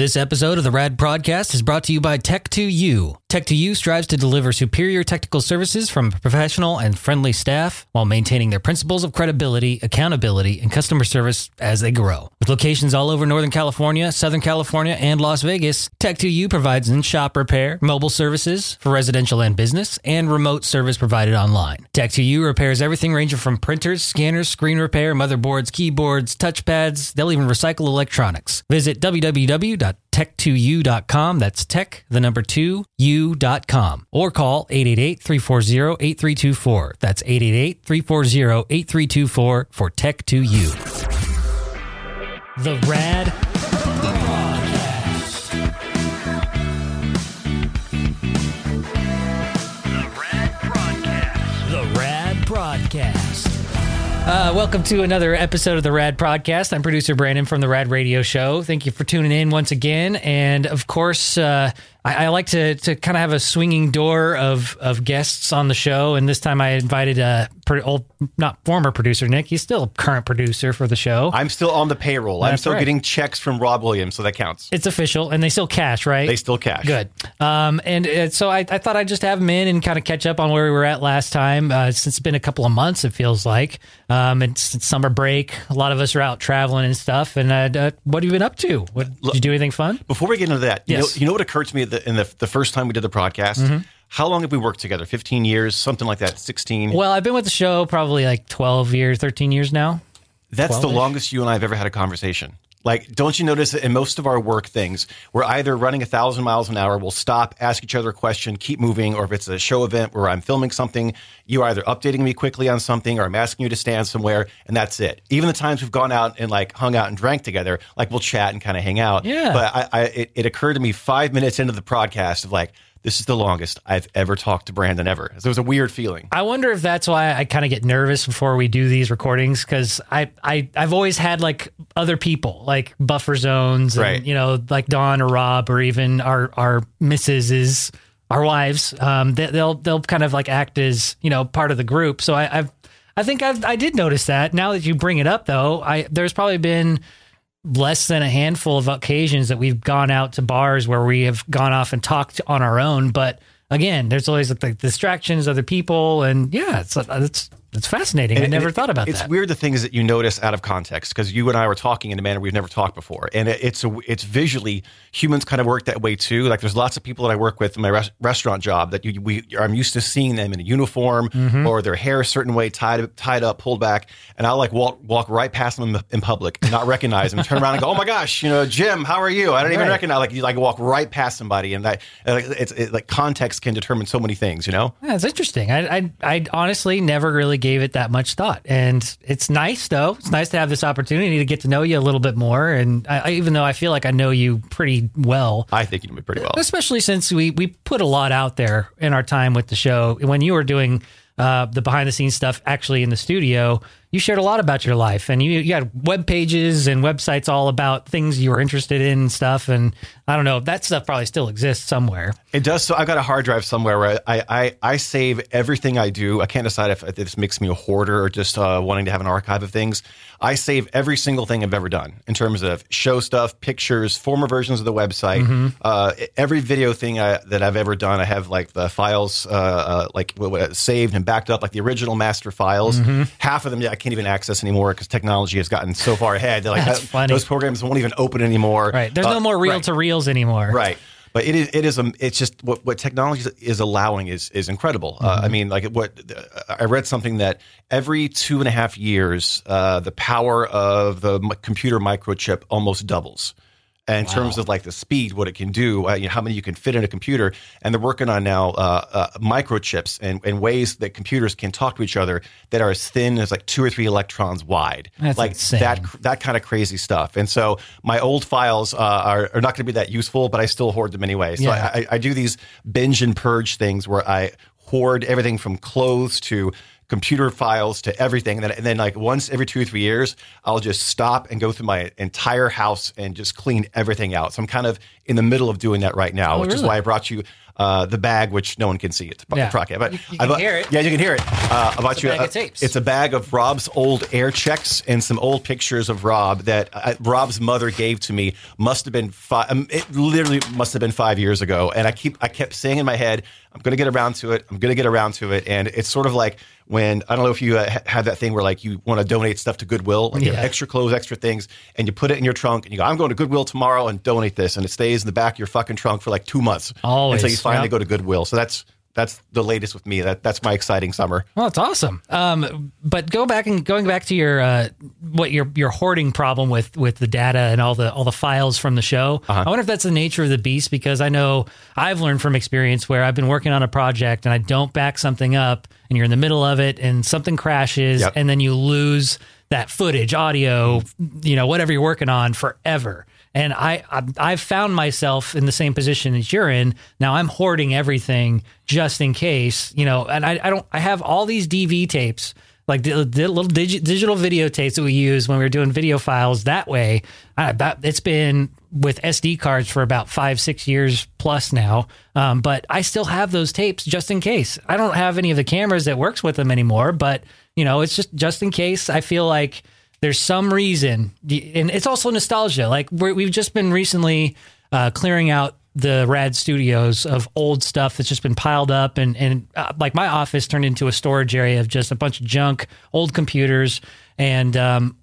This episode of the Rad Podcast is brought to you by Tech2U. Tech2U strives to deliver superior technical services from a professional and friendly staff while maintaining their principles of credibility, accountability, and customer service as they grow. With locations all over Northern California, Southern California, and Las Vegas, Tech2U provides in-shop repair, mobile services for residential and business, and remote service provided online. Tech2U repairs everything ranging from printers, scanners, screen repair, motherboards, keyboards, touchpads. They'll even recycle electronics. Visit www.tech2u.com. That's tech, the number two, u.com. Or call 888-340-8324. That's 888-340-8324 for Tech2U. The Rad Podcast. The Rad Broadcast. The Rad Broadcast. Uh, welcome to another episode of the Rad Podcast. I'm producer Brandon from the Rad Radio Show. Thank you for tuning in once again. And of course, uh, I, I like to to kind of have a swinging door of of guests on the show. And this time, I invited a pro- old, not former producer Nick. He's still a current producer for the show. I'm still on the payroll. I'm still right. getting checks from Rob Williams, so that counts. it's official, and they still cash, right? They still cash. Good. Um, and uh, so I, I thought I'd just have him in and kind of catch up on where we were at last time. Uh, since it's been a couple of months, it feels like. Um, it's, it's summer break. A lot of us are out traveling and stuff. And uh, uh, what have you been up to? What, did you do anything fun? Before we get into that, you, Yes. know, you know what occurred to me the, in the, the first time we did the podcast? Mm-hmm. How long have we worked together? 15 years, something like that, 16? Well, I've been with the show probably like 12 years, 13 years now. That's the 12-ish? longest you and I have ever had a conversation. Like, don't you notice that in most of our work things, we're either running a thousand miles an hour, we'll stop, ask each other a question, keep moving, or if it's a show event where I'm filming something, you're either updating me quickly on something or I'm asking you to stand somewhere, and that's it. Even the times we've gone out and like hung out and drank together, like we'll chat and kind of hang out. Yeah. But I, I it, it occurred to me five minutes into the podcast of like, this is the longest I've ever talked to Brandon ever. So it was a weird feeling. I wonder if that's why I kind of get nervous before we do these recordings because I, I I've always had like other people like buffer zones and Right. you know like Dawn or Rob or even our our missuses our wives um they, they'll they'll kind of like act as you know part of the group so I, I've I think I've, I did notice that now that you bring it up though I there's probably been less than a handful of occasions that we've gone out to bars where we have gone off and talked on our own. But again, there's always like the distractions, other people, and yeah, it's it's it's fascinating. I never and thought about it's that. It's weird the things that you notice out of context because you and I were talking in a manner we've never talked before, and it, it's a, it's visually humans kind of work that way too. Like there's lots of people that I work with in my res- restaurant job that you, we I'm used to seeing them in a uniform Mm-hmm. or their hair a certain way, tied tied up, pulled back, and I'll like walk walk right past them in, in public, and not recognize them, turn around and go, oh my gosh, you know, Jim, how are you? I don't even Right. recognize. Like you like walk right past somebody, and that it's it, like context can determine so many things, you know. Yeah, it's interesting. I, I I honestly never really gave it that much thought, and it's nice though. It's nice to have this opportunity to get to know you a little bit more, and I, I, even though I feel like I know you pretty well, I think you know me pretty well. especially since we we put a lot out there in our time with the show. When you were doing uh, the behind the scenes stuff, actually in the studio, you shared a lot about your life, and you you had web pages and websites all about things you were interested in and stuff. And I don't know, that stuff probably still exists somewhere. It does. So I've got a hard drive somewhere where I, I, I save everything I do. I can't decide if this makes me a hoarder or just uh, wanting to have an archive of things. I save every single thing I've ever done in terms of show stuff, pictures, former versions of the website, uh, every video thing I, that I've ever done. I have like the files uh, uh, like saved and backed up, like the original master files. Half of them, yeah, can't even access anymore because technology has gotten so far ahead. That, like That's that- funny. those programs won't even open anymore. Right? There's Uh, no more reel right. to reels anymore. Right. But it is, it is, a, it's just what, what technology is allowing is, is incredible. Uh, Mm-hmm. I mean, like what I read something that every two and a half years, uh, the power of the computer microchip almost doubles. In terms of like the speed, what it can do, uh, you know, how many you can fit in a computer, and they're working on now uh, uh, microchips and, and ways that computers can talk to each other that are as thin as like two or three electrons wide, That's like insane. that that kind of crazy stuff. And so my old files uh, are, are not going to be that useful, but I still hoard them anyway. So Yeah. I, I do these binge and purge things where I hoard everything from clothes to computer files to everything. And then, and then, like once every two or three years, I'll just stop and go through my entire house and just clean everything out. So I'm kind of in the middle of doing that right now, Oh, which is why I brought you uh, the bag, which no one can see. It's a Yeah. podcast, but You- you I can bought- hear it. Yeah, you can hear it. Uh, I bought It's a you bag of tapes. It's a bag of Rob's old air checks and some old pictures of Rob that uh, Rob's mother gave to me. Must have been five. Um, it literally must have been five years ago. And I keep I kept saying in my head, I'm going to get around to it. I'm going to get around to it. And it's sort of like when I don't know if you uh, have that thing where like you want to donate stuff to Goodwill, like you have extra clothes, extra things, and you put it in your trunk and you go, I'm going to Goodwill tomorrow and donate this, and it stays in the back of your fucking trunk for like two months Always, until you finally yep. go to Goodwill. So that's that's the latest with me. That that's my exciting summer. Well, that's awesome. Um, but go back and going back to your uh, what your your hoarding problem with with the data and all the all the files from the show. Uh-huh. I wonder if that's the nature of the beast because I know I've learned from experience where I've been working on a project and I don't back something up and you're in the middle of it and something crashes Yep. and then you lose that footage, audio, you know, whatever you're working on forever. And I, I I've found myself in the same position as you're in. Now I'm hoarding everything just in case, you know. And I, I don't. I have all these DV tapes, like the, the little digi- digital videotapes that we use when we were doing video files. That way, I, it's been with SD cards for about five, six years plus now. Um, but I still have those tapes just in case. I don't have any of the cameras that works with them anymore. But you know, it's just just in case. I feel like there's some reason, and it's also nostalgia. Like we're, we've just been recently uh, clearing out the rad studios of old stuff that's just been piled up, and and uh, like my office turned into a storage area of just a bunch of junk, old computers, and um,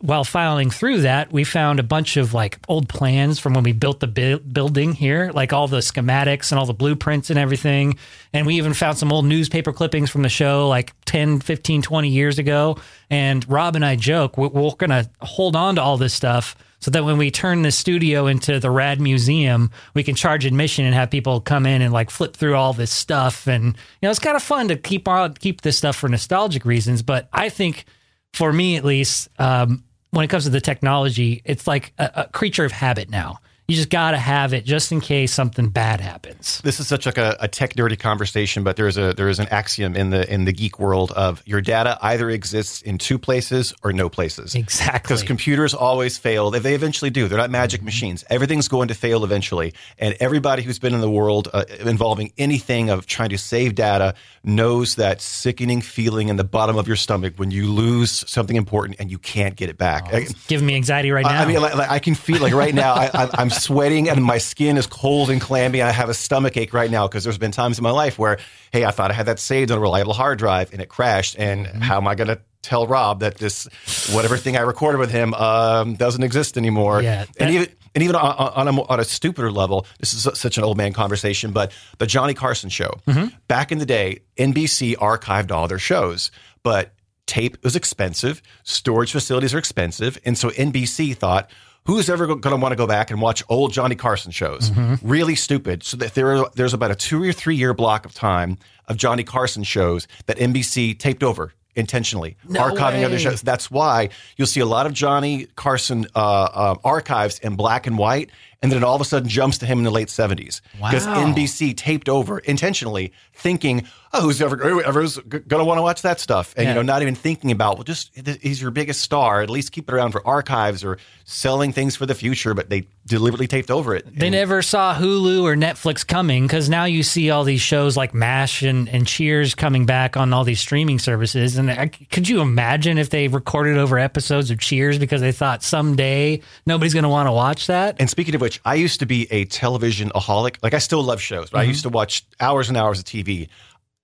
while filing through that, we found a bunch of like old plans from when we built the bu- building here, like all the schematics and all the blueprints and everything. And we even found some old newspaper clippings from the show like 10, 15, 20 years ago. And Rob and I joke, we- we're going to hold on to all this stuff so that when we turn the studio into the Rad Museum, we can charge admission and have people come in and like flip through all this stuff. And, you know, it's kind of fun to keep on, keep this stuff for nostalgic reasons. But I think for me at least, um, when it comes to the technology, it's like a, a creature of habit now. You just got to have it just in case something bad happens. this is such like a, a tech nerdy conversation, but there is a there is an axiom in the in the geek world of your data either exists in two places or no places. Exactly. Because computers always fail. They, they eventually do. They're not magic machines. Everything's going to fail eventually. And everybody who's been in the world uh, involving anything of trying to save data knows that sickening feeling in the bottom of your stomach when you lose something important and you can't get it back. I- It's giving me anxiety right now. I mean, like, like, I can feel like right now I, I, I'm sweating and my skin is cold and clammy. I have a stomach ache right now because there's been times in my life where, hey, I thought I had that saved on a reliable hard drive and it crashed. And Mm-hmm. how am I going to tell Rob that this whatever thing I recorded with him um, doesn't exist anymore? Yeah, that- and even and even on, on, a, on a stupider level, this is such an old man conversation, but the Johnny Carson show Mm-hmm. back in the day, NBC archived all their shows, but tape was expensive, storage facilities are expensive, and so NBC thought. Who's ever going to want to go back and watch old Johnny Carson shows? Mm-hmm. Really stupid. So that there, there's about a two or three year block of time of Johnny Carson shows that NBC taped over intentionally, archiving other shows. That's why you'll see a lot of Johnny Carson uh, uh, archives in black and white, and then it all of a sudden jumps to him in the late seventies because Wow. NBC taped over intentionally, thinking, "Oh, who's ever going to want to watch that stuff?" And Yeah. you know, not even thinking about, well, just he's your biggest star. At least keep it around for archives or selling things for the future. But they deliberately taped over it. they never saw Hulu or Netflix coming because now you see all these shows like MASH and, and Cheers coming back on all these streaming services. And I, could you imagine if they recorded over episodes of Cheers because they thought someday nobody's going to want to watch that? And speaking of which, I used to be a television aholic. Like I still love shows, but I mm-hmm. used to watch hours and hours of TV.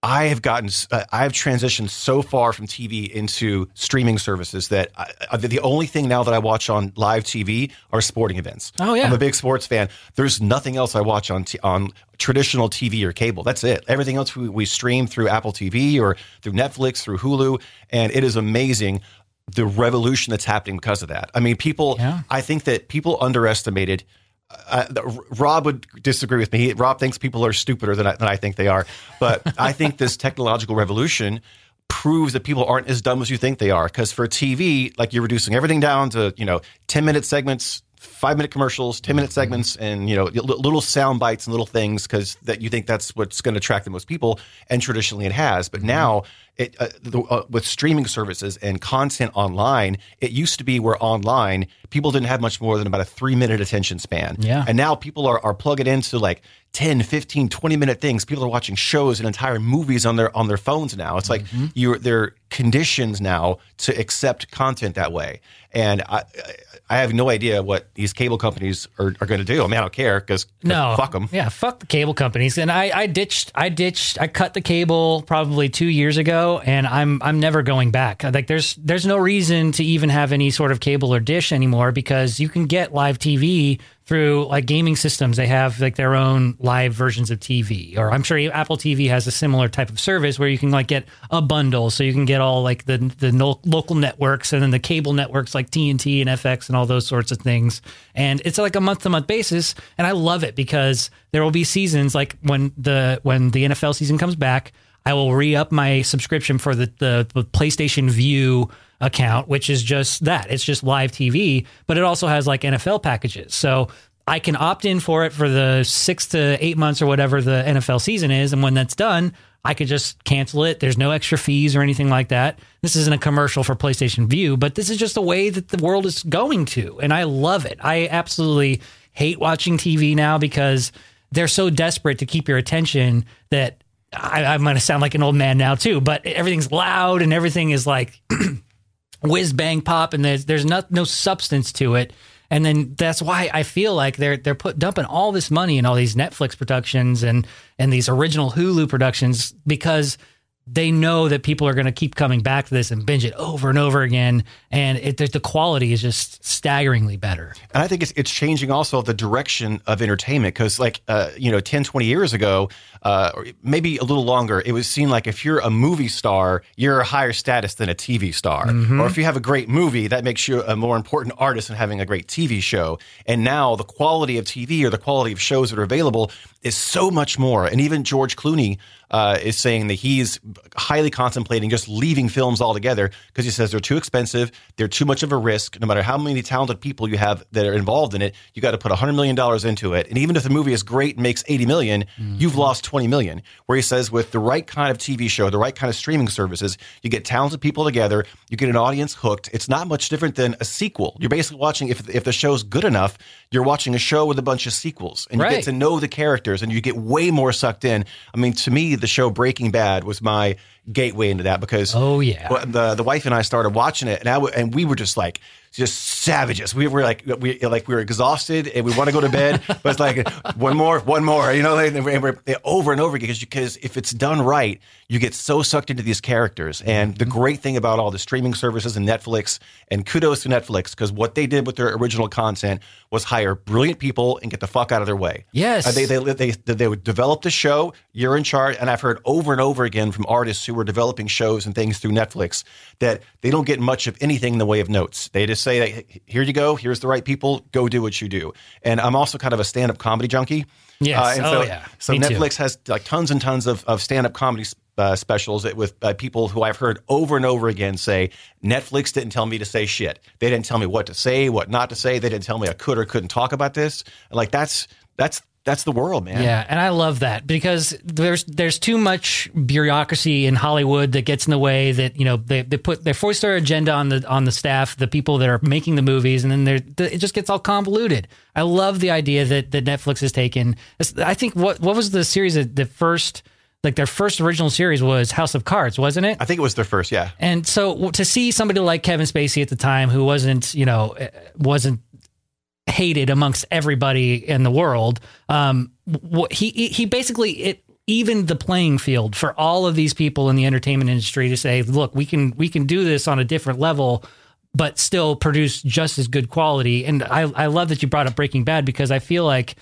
I have gotten, uh, I have transitioned so far from TV into streaming services that I, I, the only thing now that I watch on live TV are sporting events. Oh, yeah. I'm a big sports fan. There's nothing else I watch on t- on traditional TV or cable. That's it. Everything else we, we stream through Apple TV or through Netflix, through Hulu, and it is amazing the revolution that's happening because of that. I mean, people. Yeah. I think that people underestimated. Uh, Rob would disagree with me. He- Rob thinks people are stupider than I, than I think they are. But I think this technological revolution proves that people aren't as dumb as you think they are. Because for TV, like you're reducing everything down to you know ten minute segments, five minute commercials, ten minute segments, and you know little sound bites and little things because that you think that's what's going to attract the most people. And traditionally, it has. But now it, uh, the, uh, with streaming services and content online, it used to be where online people didn't have much more than about a three minute attention span. Yeah. And now people are, are plugging into like 10, 15, 20 minute things. People are watching shows and entire movies on their on their phones now. It's like Mm-hmm. you're they're conditioned now to accept content that way. And I I have no idea what these cable companies are, are going to do. I mean, I don't care because No, fuck them. Yeah, fuck the cable companies. And I, I ditched, I ditched, I cut the cable probably two years ago, and I'm, I'm never going back. Uh, like, there's, there's no reason to even have any sort of cable or dish anymore because you can get live TV through like gaming systems. They have like their own live versions of TV, or I'm sure Apple TV has a similar type of service where you can like get a bundle, so you can get all like the the no, local networks and then the cable networks like TNT and FX and all those sorts of things. And it's like a month to month basis, and I love it because there will be seasons like when the when the NFL season comes back. I will re up my subscription for the, the, the PlayStation Vue account, which is just that. It's just live TV, but it also has like NFL packages. So I can opt in for it for the six to eight months or whatever the NFL season is. And when that's done, I could just cancel it. There's no extra fees or anything like that. This isn't a commercial for PlayStation Vue, but this is just the way that the world is going to. And I love it. I absolutely hate watching TV now because they're so desperate to keep your attention that I, I'm going to sound like an old man now too, but everything's loud and everything is like whiz bang pop, and there's there's no no substance to it. And then that's why I feel like they're they're put dumping all this money in all these Netflix productions and and these original Hulu productions because they know that people are going to keep coming back to this and binge it over and over again, and it, the quality is just staggeringly better. And I think it's, it's changing also the direction of entertainment because, like, uh, you know, 10, 20 years ago, uh, or maybe a little longer, it was seen like if you're a movie star, you're a higher status than a TV star. Or if you have a great movie, that makes you a more important artist than having a great TV show. And now the quality of TV or the quality of shows that are available is so much more. And even George Clooney uh, is saying that he's highly contemplating just leaving films altogether because he says they're too expensive, they're too much of a risk. No matter how many talented people you have that are involved in it, you got to put $100 million into it. And even if the movie is great and makes $80 million, you've lost 20 million. Where he says with the right kind of TV show, the right kind of streaming services, you get talented people together, you get an audience hooked. It's not much different than a sequel. You're basically watching, if, if the show's good enough, you're watching a show with a bunch of sequels and you get to know the characters and you get way more sucked in. I mean, to me, the show Breaking Bad was my gateway into that because Oh, yeah. the the wife and I started watching it and I w- and we were just like just savages. We were like we like we were exhausted and we want to go to bed, but it's like one more, one more, you know, like, and we're, we're- over and over again because because if it's done right, you get so sucked into these characters. And the mm-hmm. great thing about all the streaming services and Netflix and kudos to Netflix because what they did with their original content was hire brilliant people and get the fuck out of their way. Yes. Uh, they they they they, they would develop the show. You're in charge, and I've heard over and over again from artists who were developing shows and things through Netflix that they don't get much of anything in the way of notes. They just say, hey, "Here you go. Here's the right people. Go do what you do." And I'm also kind of a stand-up comedy junkie. Yes. and Oh, so, yeah. So Me too. Netflix has like tons and tons of, of stand-up comedy uh, specials with uh, people who I've heard over and over again say, Netflix didn't tell me to say shit. They didn't tell me what to say, what not to say. They didn't tell me I could or couldn't talk about this. Like that's that's that's the world, man. Yeah, and I love that because there's there's too much bureaucracy in Hollywood that gets in the way. That you know they, they put they force their agenda on the on the staff, the people that are making the movies, and then they're, it just gets all convoluted. I love the idea that that Netflix has taken. I think what what was the series that the first like their first original series was House of Cards, wasn't it? I think it was their first. Yeah. And so to see somebody like Kevin Spacey at the time, who wasn't, you know, eh, wasn't hated amongst everybody in the world, um, what he he basically it evened the playing field for all of these people in the entertainment industry to say, look, we can we can do this on a different level. But still produce just as good quality. And I, I love that you brought up Breaking Bad because I feel like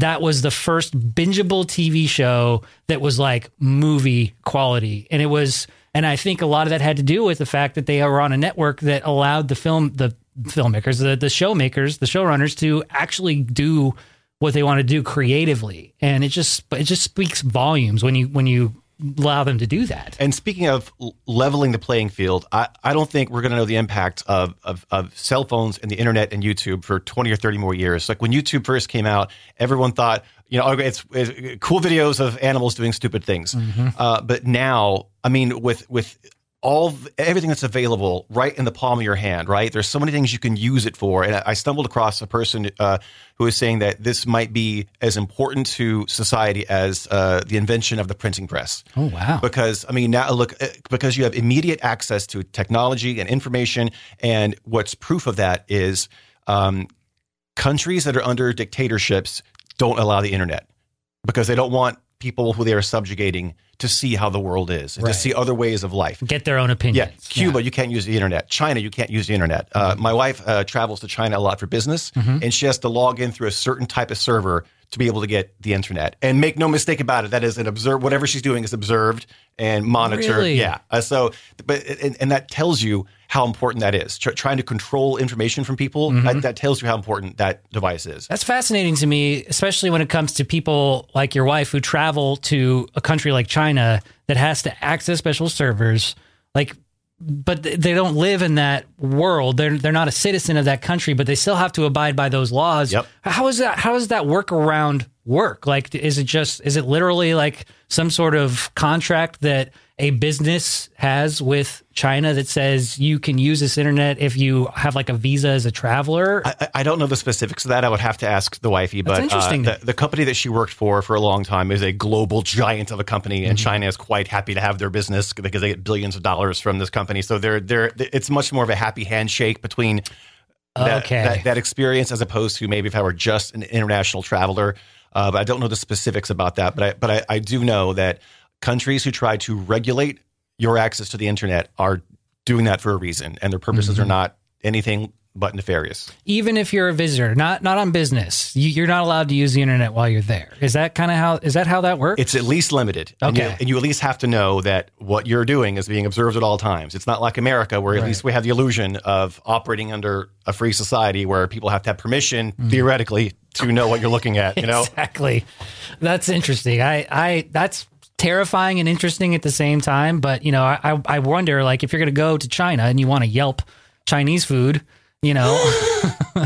that was the first bingeable TV show that was like movie quality. And it was, and I think a lot of that had to do with the fact that they were on a network that allowed the film, the filmmakers, the, the showmakers, the showrunners to actually do what they want to do creatively. And it just, it just speaks volumes when you, when you allow them to do that. And speaking of leveling the playing field, I, I don't think we're going to know the impact of, of, of cell phones and the internet and YouTube for 20 or 30 more years. Like when YouTube first came out, everyone thought, you know, it's, it's cool videos of animals doing stupid things. Uh, but now, I mean, with with all everything that's available right in the palm of your hand, right? There's so many things you can use it for. And I stumbled across a person uh, who was saying that this might be as important to society as uh, the invention of the printing press. Oh wow! Because I mean, now look, uh, because you have immediate access to technology and information, and what's proof of that is um, countries that are under dictatorships don't allow the internet because they don't want people who they are subjugating to see how the world is and Right. to see other ways of life. Get their own opinions. Yeah, Cuba, you can't use the internet. China, you can't use the internet. Uh, my wife uh, travels to China a lot for business, and she has to log in through a certain type of server to be able to get the internet. And make no mistake about it, that is an observed. Whatever she's doing is observed and monitored. Really? Yeah. Uh, so, but and, and that tells you how important that is. Tr- trying to control information from people that, mm-hmm. that tells you how important that device is. That's fascinating to me, especially when it comes to people like your wife who travel to a country like China that has to access special servers. Like, but th- they don't live in that world. They're they're not a citizen of that country, but they still have to abide by those laws. Yep. How is that? How does that workaround work? Like, is it just is it literally like some sort of contract that a business has with China that says you can use this internet if you have like a visa as a traveler? I, I don't know the specifics of that. I would have to ask the wifey. But interesting. Uh, the, the company that she worked for for a long time is a global giant of a company, Mm-hmm. and China is quite happy to have their business because they get billions of dollars from this company. So they're they're it's much more of a happy handshake between that, Okay. that, that experience as opposed to maybe if I were just an international traveler. Uh, but I don't know the specifics about that. But I, but I, I do know that countries who try to regulate your access to the internet are doing that for a reason, and their purposes Mm-hmm. are not anything but nefarious. even if you're a visitor, not not on business, you, you're not allowed to use the internet while you're there. Is that kind of how is that how that works? It's at least limited. And you, Okay. and you at least have to know that what you're doing is being observed at all times. It's not like America, where at Right. least we have the illusion of operating under a free society where people have to have permission, Mm-hmm. theoretically, to know what you're looking at. You know? exactly. That's interesting. I I that's terrifying and interesting at the same time. But you know, I I wonder like if you're to go to China and you want to Yelp Chinese food. You know,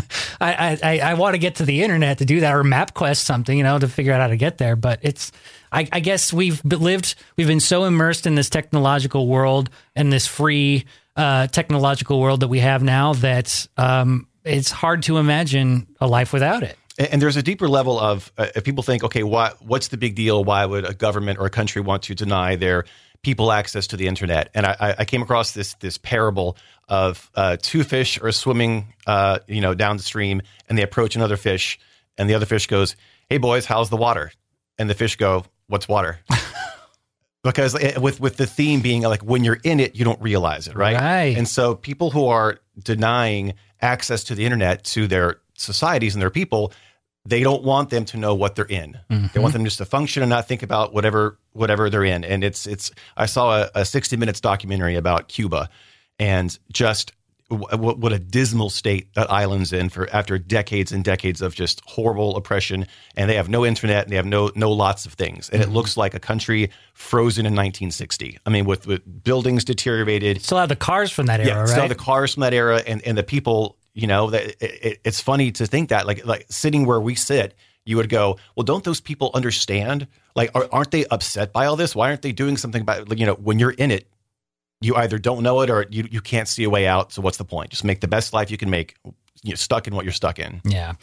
I, I, I want to get to the internet to do that or MapQuest something, you know, to figure out how to get there. But it's, I, I guess we've lived, we've been so immersed in this technological world and this free uh, technological world that we have now that um, it's hard to imagine a life without it. And there's a deeper level of uh, if people think, okay, what what's the big deal? Why would a government or a country want to deny their people access to the internet? And I, I- I came across this this parable of uh, two fish are swimming, uh, you know, downstream, and they approach another fish, and the other fish goes, "Hey boys, how's the water?" And the fish go, "What's water?" because eh, with with the theme being like when you're in it, you don't realize it, right? Right. And so people who are denying access to the internet to their societies and their people, they don't want them to know what they're in. They want mm-hmm. them just to function and not think about whatever whatever they're in. And it's it's. I saw a, a 60 minutes documentary about Cuba, and just w- what, what a dismal state that island's in for after decades and decades of just horrible oppression. And they have no internet and they have no no lots of things. And it mm-hmm. looks like a country frozen in 1960. I mean, with, with buildings deteriorated, Still have the cars from that era, yeah, right? still have the cars from that era and, and the people, you know, that it, it, it's funny to think that like like sitting where we sit, you would go, well, don't those people understand? Like, are, aren't they upset by all this? Why aren't they doing something about? Like, you know, when you're in it, you either don't know it or you you can't see a way out. So what's the point? Just make the best life you can make. You're stuck in what you're stuck in. Yeah.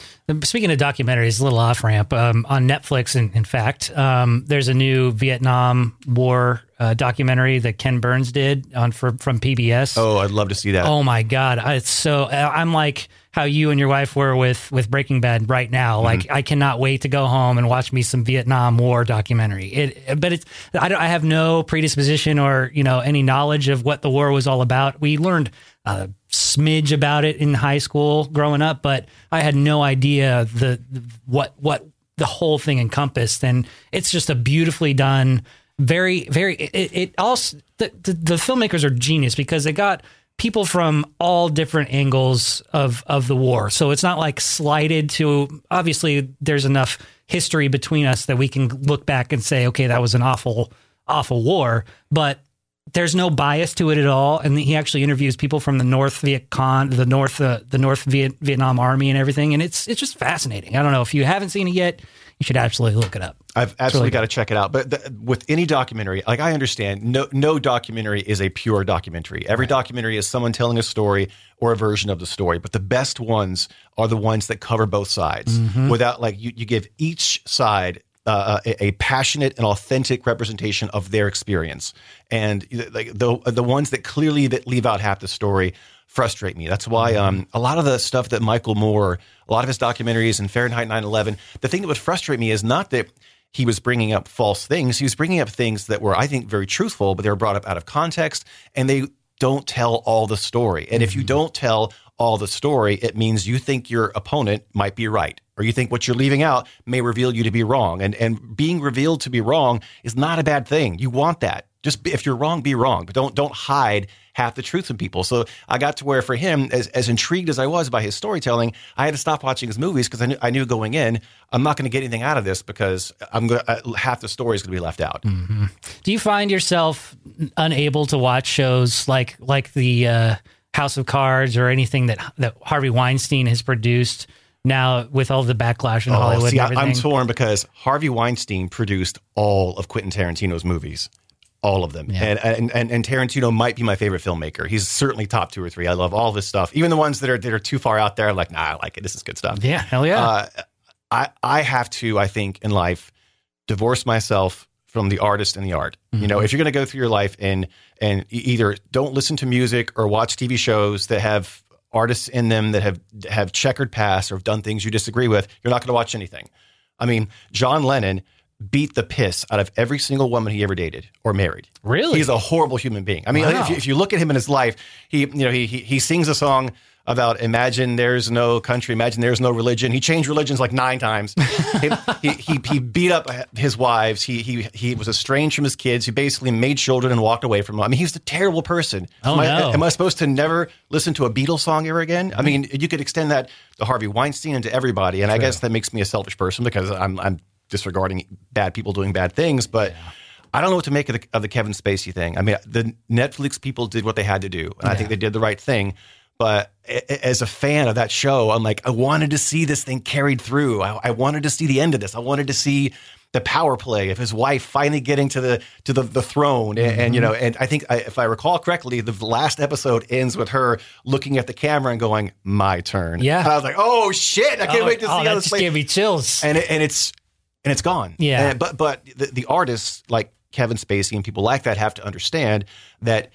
Speaking of documentaries, a little off ramp um, on Netflix. In, in fact, um, there's a new Vietnam War uh, documentary that Ken Burns did on for, from PBS. Oh, I'd love to see that. Oh my God! I- It's so I'm like how you and your wife were with with Breaking Bad right now. Mm-hmm. Like I cannot wait to go home and watch me some Vietnam War documentary. It, but it's I, don't, I have no predisposition or you know any knowledge of what the war was all about. We learned a smidge about it in high school growing up, but I had no idea the what what the whole thing encompassed. And it's just a beautifully done, very very. It, it also the, the the filmmakers are genius because they got people from all different angles of of the war. So it's not like slighted to obviously there's enough history between us that we can look back and say, okay, that was an awful awful war, but there's no bias to it at all. And he actually interviews people from the North Viet Cong, the North, uh, the North Viet, Vietnam Army, and everything. And it's it's just fascinating. I don't know if you haven't seen it yet, you should absolutely look it up. I've absolutely really got to check it out. But the, with any documentary, like I understand, no no documentary is a pure documentary. Every right. documentary is someone telling a story or a version of the story. But the best ones are the ones that cover both sides mm-hmm. without like you, you give each side uh, a, a, passionate and authentic representation of their experience. And like the the ones that clearly that leave out half the story frustrate me. That's why um, a lot of the stuff that Michael Moore, a lot of his documentaries and Fahrenheit 9/11, the thing that would frustrate me is not that he was bringing up false things. He was bringing up things that were, I think, very truthful, but they were brought up out of context, and they don't tell all the story. And if you mm-hmm. don't tell all the story, it means you think your opponent might be right, or you think what you're leaving out may reveal you to be wrong. And and being revealed to be wrong is not a bad thing. You want that. Just be, if you're wrong, be wrong, but don't don't hide half the truth from people. So I got to where, for him, as, as intrigued as I was by his storytelling, I had to stop watching his movies because I knew, I knew going in, I'm not going to get anything out of this because I'm going uh, half the story is going to be left out. Mm-hmm. Do you find yourself unable to watch shows like like the uh, House of Cards or anything that that Harvey Weinstein has produced? now with all the backlash in oh, Hollywood. See, I'm torn because Harvey Weinstein produced all of Quentin Tarantino's movies all of them. Yeah. And, and, and and Tarantino might be my favorite filmmaker. He's certainly top two or three. I love all this stuff, even the ones that are that are too far out there. I'm like, nah, I like it. This is good stuff. Yeah, hell yeah. Uh, I I have to, I think, in life, divorce myself from the artist and the art. Mm-hmm. You know, mm-hmm. if you're going to go through your life and and either don't listen to music or watch TV shows that have artists in them that have have checkered past or have done things you disagree with, you're not going to watch anything. I mean, John Lennon beat the piss out of every single woman he ever dated or married. Really? He's a horrible human being. I mean, wow. if, you, if, you, look at him in his life, he, you know, he, he, he sings a song about imagine there's no country, imagine there's no religion. He changed religions like nine times. he, he, he, beat up his wives. He, he, he was estranged from his kids. He basically made children and walked away from them. I mean, he's a terrible person. Oh, am, I, no. am I supposed to never listen to a Beatles song ever again? I mean, you could extend that to Harvey Weinstein and to everybody. And True. I guess that makes me a selfish person because I'm, I'm disregarding bad people doing bad things, but. Yeah. I don't know what to make of the, of the, Kevin Spacey thing. I mean, the Netflix people did what they had to do, and yeah. I think they did the right thing. But as a fan of that show, I'm like, I wanted to see this thing carried through. I, I wanted to see the end of this. I wanted to see the power play of his wife finally getting to the to the, the throne and, mm-hmm. and you know and i think I, if i recall correctly the last episode ends with her looking at the camera and going my turn yeah and i was like oh shit i can't oh, wait to oh, see that how this gave me chills and it, and it's and it's gone. Yeah. And, but but the, the artists like Kevin Spacey and people like that have to understand that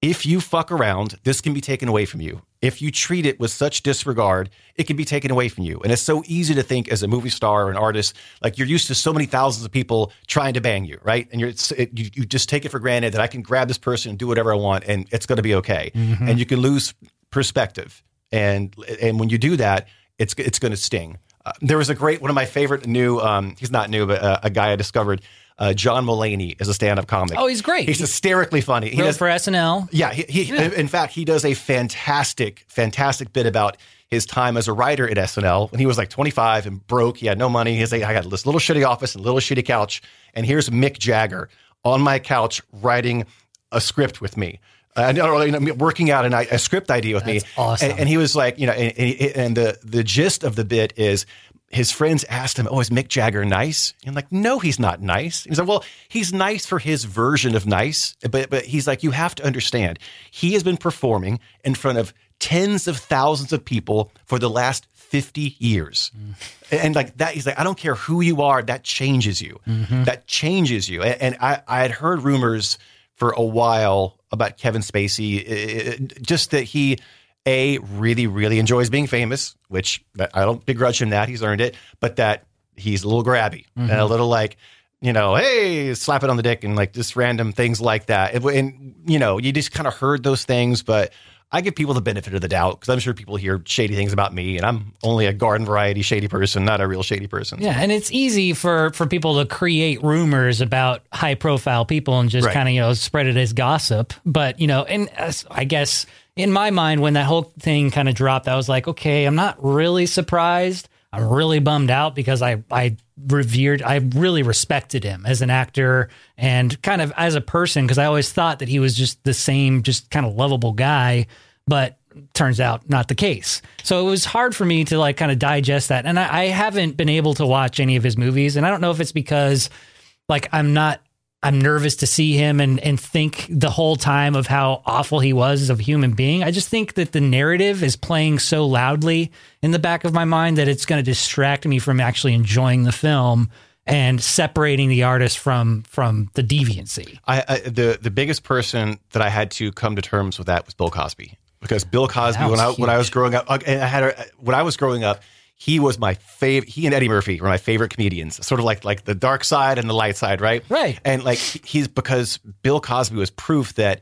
if you fuck around, this can be taken away from you. If you treat it with such disregard, it can be taken away from you. And it's so easy to think as a movie star or an artist, like you're used to so many thousands of people trying to bang you, right? And you're, it, you, you just take it for granted that I can grab this person and do whatever I want and it's going to be okay. Mm-hmm. And you can lose perspective. And, and when you do that, it's, it's going to sting. Uh, there was a great one of my favorite new. Um, he's not new, but uh, a guy I discovered. Uh, John Mulaney is a stand-up comic. Oh, he's great. He's hysterically funny. He does for SNL. Yeah, he, he yeah. in fact he does a fantastic, fantastic bit about his time as a writer at SNL when he was like 25 and broke. He had no money. He's like, I got this little shitty office and little shitty couch, and here's Mick Jagger on my couch writing a script with me. Uh, you know, working out an, a script idea with That's me. Awesome. And, and, he was like, you know, and, and, the the gist of the bit is his friends asked him, "Oh, is Mick Jagger nice?" And I'm like, "No, he's not nice." He's like, "Well, he's nice for his version of nice, but but he's like, you have to understand, he has been performing in front of tens of thousands of people for the last 50 years. Mm. And like that, he's like, I don't care who you are, that changes you. Mm-hmm. That changes you. And, and I, I had heard rumors for a while about Kevin Spacey, just that he a really really enjoys being famous, which I don't begrudge him that he's earned it, but that he's a little grabby mm-hmm. and a mm-hmm. little like you know, hey, slap it on the dick and like just random things like that. And, and you know, you just kind of heard those things, but I give people the benefit of the doubt because I'm sure people hear shady things about me, and I'm only a garden variety shady person, not a real shady person. Yeah, and it's easy for for people to create rumors about high profile people and just right. kind of you know spread it as gossip. But you know, and uh, I guess in my mind, when that whole thing kind of dropped, I was like, okay, I'm not really surprised. I'm really bummed out because I I revered I really respected him as an actor and kind of as a person because I always thought that he was just the same just kind of lovable guy, but turns out not the case. So it was hard for me to like kind of digest that. And I, I haven't been able to watch any of his movies. And I don't know if it's because like I'm not I'm nervous to see him and and think the whole time of how awful he was as a human being. I just think that the narrative is playing so loudly in the back of my mind that it's going to distract me from actually enjoying the film and separating the artist from from the deviancy. I, I the the biggest person that I had to come to terms with that was Bill Cosby because Bill Cosby when I when I was growing up and I had a, when I was growing up he was my favorite. He and Eddie Murphy were my favorite comedians, sort of like like the dark side and the light side, right? Right. And like he's because Bill Cosby was proof that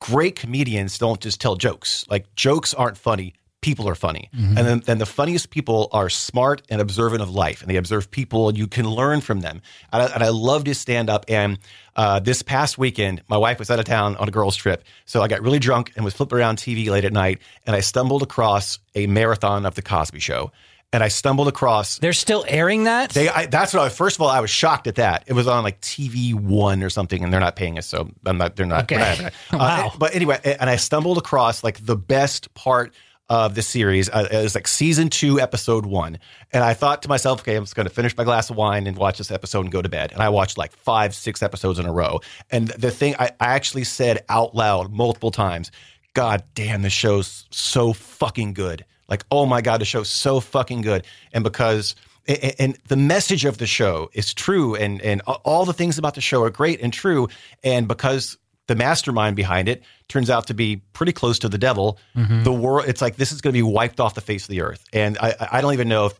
great comedians don't just tell jokes. Like jokes aren't funny. People are funny, mm-hmm. and then, then the funniest people are smart and observant of life, and they observe people, and you can learn from them. And I, and I loved his stand up. And uh, this past weekend, my wife was out of town on a girls' trip, so I got really drunk and was flipping around TV late at night, and I stumbled across a marathon of the Cosby Show and I stumbled across. They're still airing that. They, I, that's what I. First of all, I was shocked at that. It was on like TV One or something, and they're not paying us, so I'm not. They're not. Okay. Not, uh, wow. But anyway, and I stumbled across like the best part of the series. Uh, it was like season two, episode one, and I thought to myself, okay, I'm just going to finish my glass of wine and watch this episode and go to bed. And I watched like five, six episodes in a row. And the thing I, I actually said out loud multiple times, God damn, the show's so fucking good. Like, oh my God, the show's so fucking good. And because and the message of the show is true and and all the things about the show are great and true. And because the mastermind behind it turns out to be pretty close to the devil, mm-hmm. the world it's like this is going to be wiped off the face of the earth. And I I don't even know if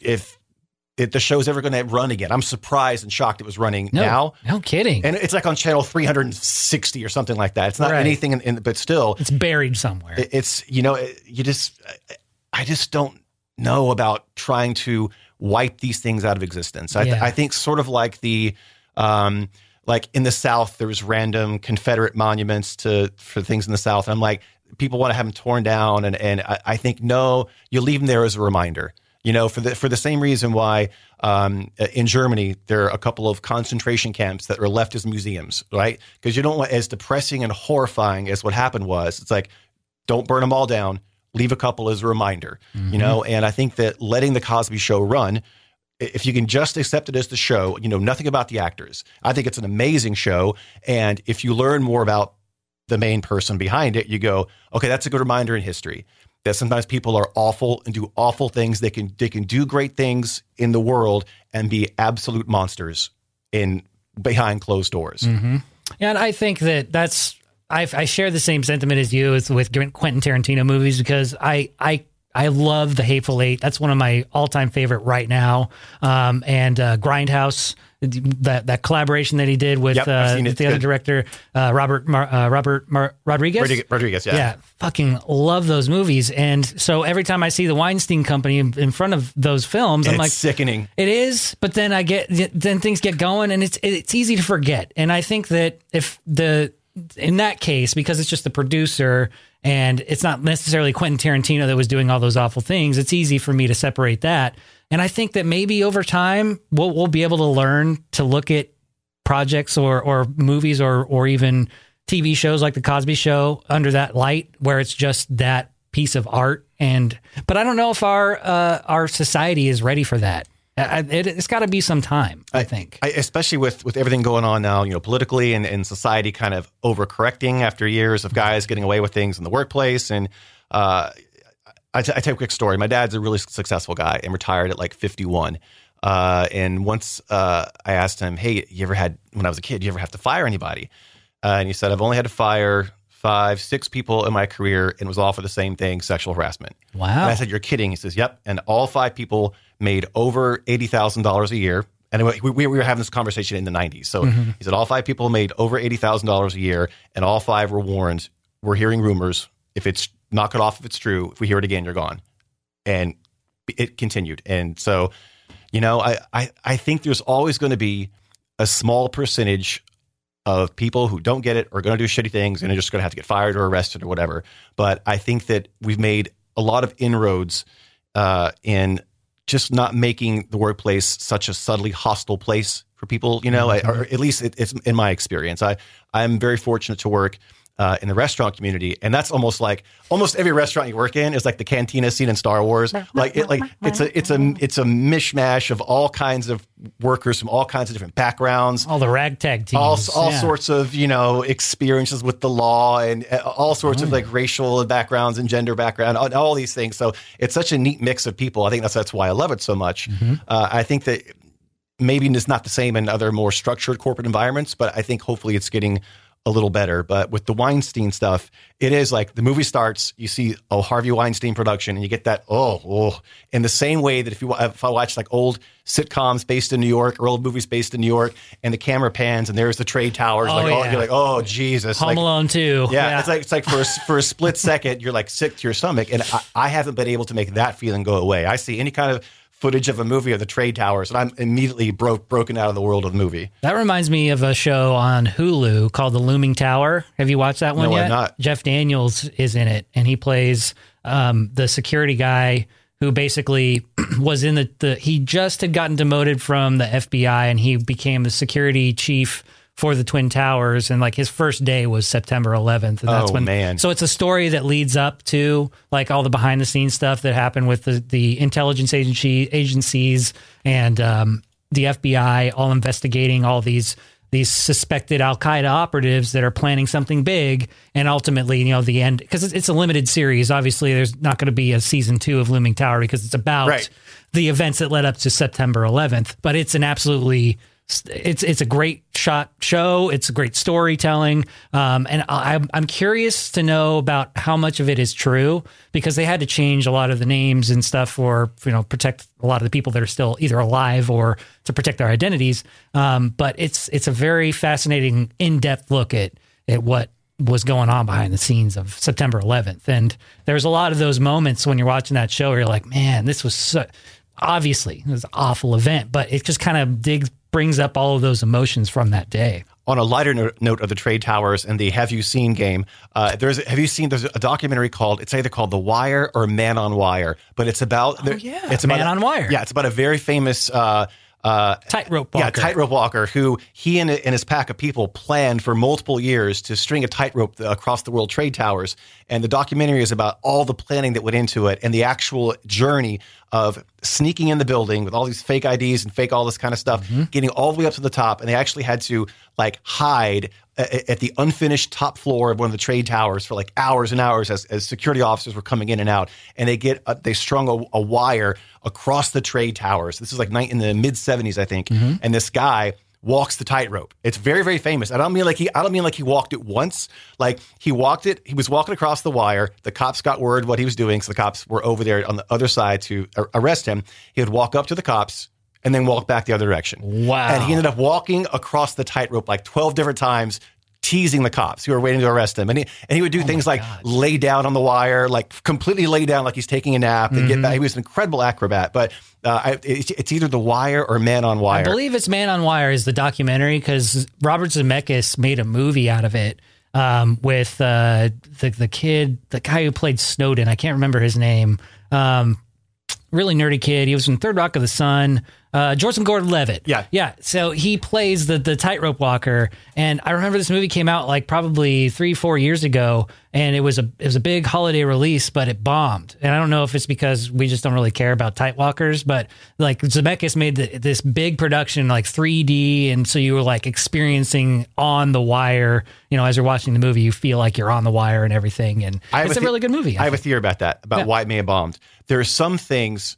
if it, the show's ever going to run again. I'm surprised and shocked it was running no, now. No kidding. And it's like on channel 360 or something like that. It's not right. anything, in, in, but still, it's buried somewhere. It, it's you know, you just, I just don't know about trying to wipe these things out of existence. I, yeah. I think sort of like the, um, like in the South, there was random Confederate monuments to for things in the South. And I'm like, people want to have them torn down, and and I, I think no, you leave them there as a reminder. You know, for the for the same reason why um, in Germany there are a couple of concentration camps that are left as museums, right? Because you don't want as depressing and horrifying as what happened was. It's like don't burn them all down. Leave a couple as a reminder. Mm-hmm. You know, and I think that letting the Cosby Show run if you can just accept it as the show, you know nothing about the actors. I think it's an amazing show, and if you learn more about the main person behind it, you go, okay, that's a good reminder in history that sometimes people are awful and do awful things. They can they can do great things in the world and be absolute monsters in behind closed doors. Mm-hmm. And I think that that's I, I share the same sentiment as you with, with Quentin Tarantino movies because I I I love The Hateful Eight. That's one of my all time favorite right now. Um, and uh, Grindhouse that that collaboration that he did with, yep, uh, with the good. other director uh, Robert Mar, uh, Robert Mar, Rodriguez. Rodriguez, yeah, yeah, fucking love those movies. And so every time I see the Weinstein Company in, in front of those films, I'm like sickening. It is, but then I get then things get going, and it's it's easy to forget. And I think that if the in that case, because it's just the producer and it's not necessarily Quentin Tarantino that was doing all those awful things, it's easy for me to separate that. And I think that maybe over time we'll we'll be able to learn to look at projects or or movies or or even TV shows like the Cosby Show under that light, where it's just that piece of art. And but I don't know if our uh, our society is ready for that. It, has got to be some time, I think. I, especially with, with everything going on now, you know, politically and, and society kind of overcorrecting after years of guys getting away with things in the workplace. And uh, I, t- I tell you a quick story. My dad's a really successful guy and retired at like 51. Uh, and once uh, I asked him, "Hey, you ever had when I was a kid? You ever have to fire anybody?" Uh, and he said, "I've only had to fire five, six people in my career, and it was all for the same thing: sexual harassment." Wow. And I said, "You're kidding?" He says, "Yep." And all five people made over eighty thousand dollars a year. And we, we, were having this conversation in the '90s. So mm-hmm. he said all five people made over eighty thousand dollars a year, and all five were warned. We're hearing rumors. If it's knock it off if it's true. If we hear it again, you're gone. And it continued. And so, you know, I, I, I think there's always going to be a small percentage of people who don't get it or going to do shitty things and are just going to have to get fired or arrested or whatever. But I think that we've made a lot of inroads uh, in just not making the workplace such a subtly hostile place for people. You know, mm-hmm. I, or at least it, it's in my experience. I I'm very fortunate to work uh, in the restaurant community, and that's almost like almost every restaurant you work in is like the cantina scene in Star Wars. Like it, like it's a it's a it's a mishmash of all kinds of workers from all kinds of different backgrounds, all the ragtag teams, all, all yeah. sorts of you know experiences with the law, and uh, all sorts oh. of like racial backgrounds and gender background, all, all, these things. So it's such a neat mix of people. I think that's that's why I love it so much. Mm-hmm. Uh, I think that maybe it's not the same in other more structured corporate environments, but I think hopefully it's getting a little better. But with the Weinstein stuff, it is like the movie starts, you see a Harvey Weinstein production, and you get that oh, oh, in the same way that if you if I watch like old sitcoms based in New York or old movies based in New York, and the camera pans and there's the trade towers, oh, like oh, yeah. oh, you're like oh Jesus, Home like, Alone too. Yeah, yeah, it's like it's like for a, for a split second, you're like sick to your stomach, and I, I haven't been able to make that feeling go away. I see any kind of footage of a movie of the trade towers, and I'm immediately broke broken out of the world of the movie. That reminds me of a show on Hulu called The Looming Tower. Have you watched that one no, yet? I'm not. Jeff Daniels is in it, and he plays um, the security guy who basically was in the, the he just had gotten demoted from the FBI, and he became the security chief for the Twin Towers, and like his first day was September 11th, and that's oh, when. Man. So it's a story that leads up to like all the behind the scenes stuff that happened with the the intelligence agency agencies and um, the FBI, all investigating all these these suspected Al Qaeda operatives that are planning something big, and ultimately, you know, the end because it's, it's, a limited series. Obviously, there's not going to be a season two of Looming Tower because it's about right. the events that led up to September 11th. But it's an absolutely it's it's a great shot show. It's a great storytelling, um, and I, I'm curious to know about how much of it is true because they had to change a lot of the names and stuff for you know protect a lot of the people that are still either alive or to protect their identities. Um, but it's it's a very fascinating in depth look at at what was going on behind the scenes of September 11th, and there's a lot of those moments when you're watching that show where you're like, man, this was so obviously it was an awful event, but it just kind of digs brings up all of those emotions from that day. On a lighter note of the trade towers and the Have You Seen game, uh, there's have you seen there's a documentary called it's either called The Wire or Man on Wire, but it's about oh, yeah. it's about Man on Wire. Yeah, it's about a very famous. Uh, uh, tightrope walker. Yeah, tightrope walker who he and, and his pack of people planned for multiple years to string a tightrope across the world trade towers. And the documentary is about all the planning that went into it and the actual journey of sneaking in the building with all these fake IDs and fake all this kind of stuff, mm-hmm. getting all the way up to the top. And they actually had to like hide uh, uh, at the unfinished top floor of one of the trade towers for like hours and hours as, as security officers were coming in and out. And they get, uh, they strung a, a, wire across the trade towers. This is like night in the mid 70s, I think. Mm-hmm. And this guy walks the tightrope. It's very, very famous. I don't mean like he, I don't mean like he walked it once. Like he walked it, he was walking across the wire. The cops got word what he was doing. So the cops were over there on the other side to arrest him. He would walk up to the cops and then walk back the other direction. Wow. And he ended up walking across the tightrope like 12 different times teasing the cops who were waiting to arrest him. And he, and he would do oh things like God. lay down on the wire, like completely lay down like he's taking a nap and mm-hmm. get back. He was an incredible acrobat. But uh, I, it's, it's, either The Wire or Man on Wire. I believe it's Man on Wire is the documentary because Robert Zemeckis made a movie out of it. Um, with uh, the the kid, the guy who played Snowden, I can't remember his name. Um, really nerdy kid. He was in Third Rock of the Sun. Uh, Joseph Gordon-Levitt. Yeah, yeah. So he plays the the tightrope walker, and I remember this movie came out like probably three, four years ago, and it was a it was a big holiday release, but it bombed. And I don't know if it's because we just don't really care about tight walkers, but like Zemeckis made the, this big production like 3D, and so you were like experiencing on the wire. You know, as you're watching the movie, you feel like you're on the wire and everything. And it's a, a, really good movie. I, I have a theory about that about yeah. why it may have bombed. There are some things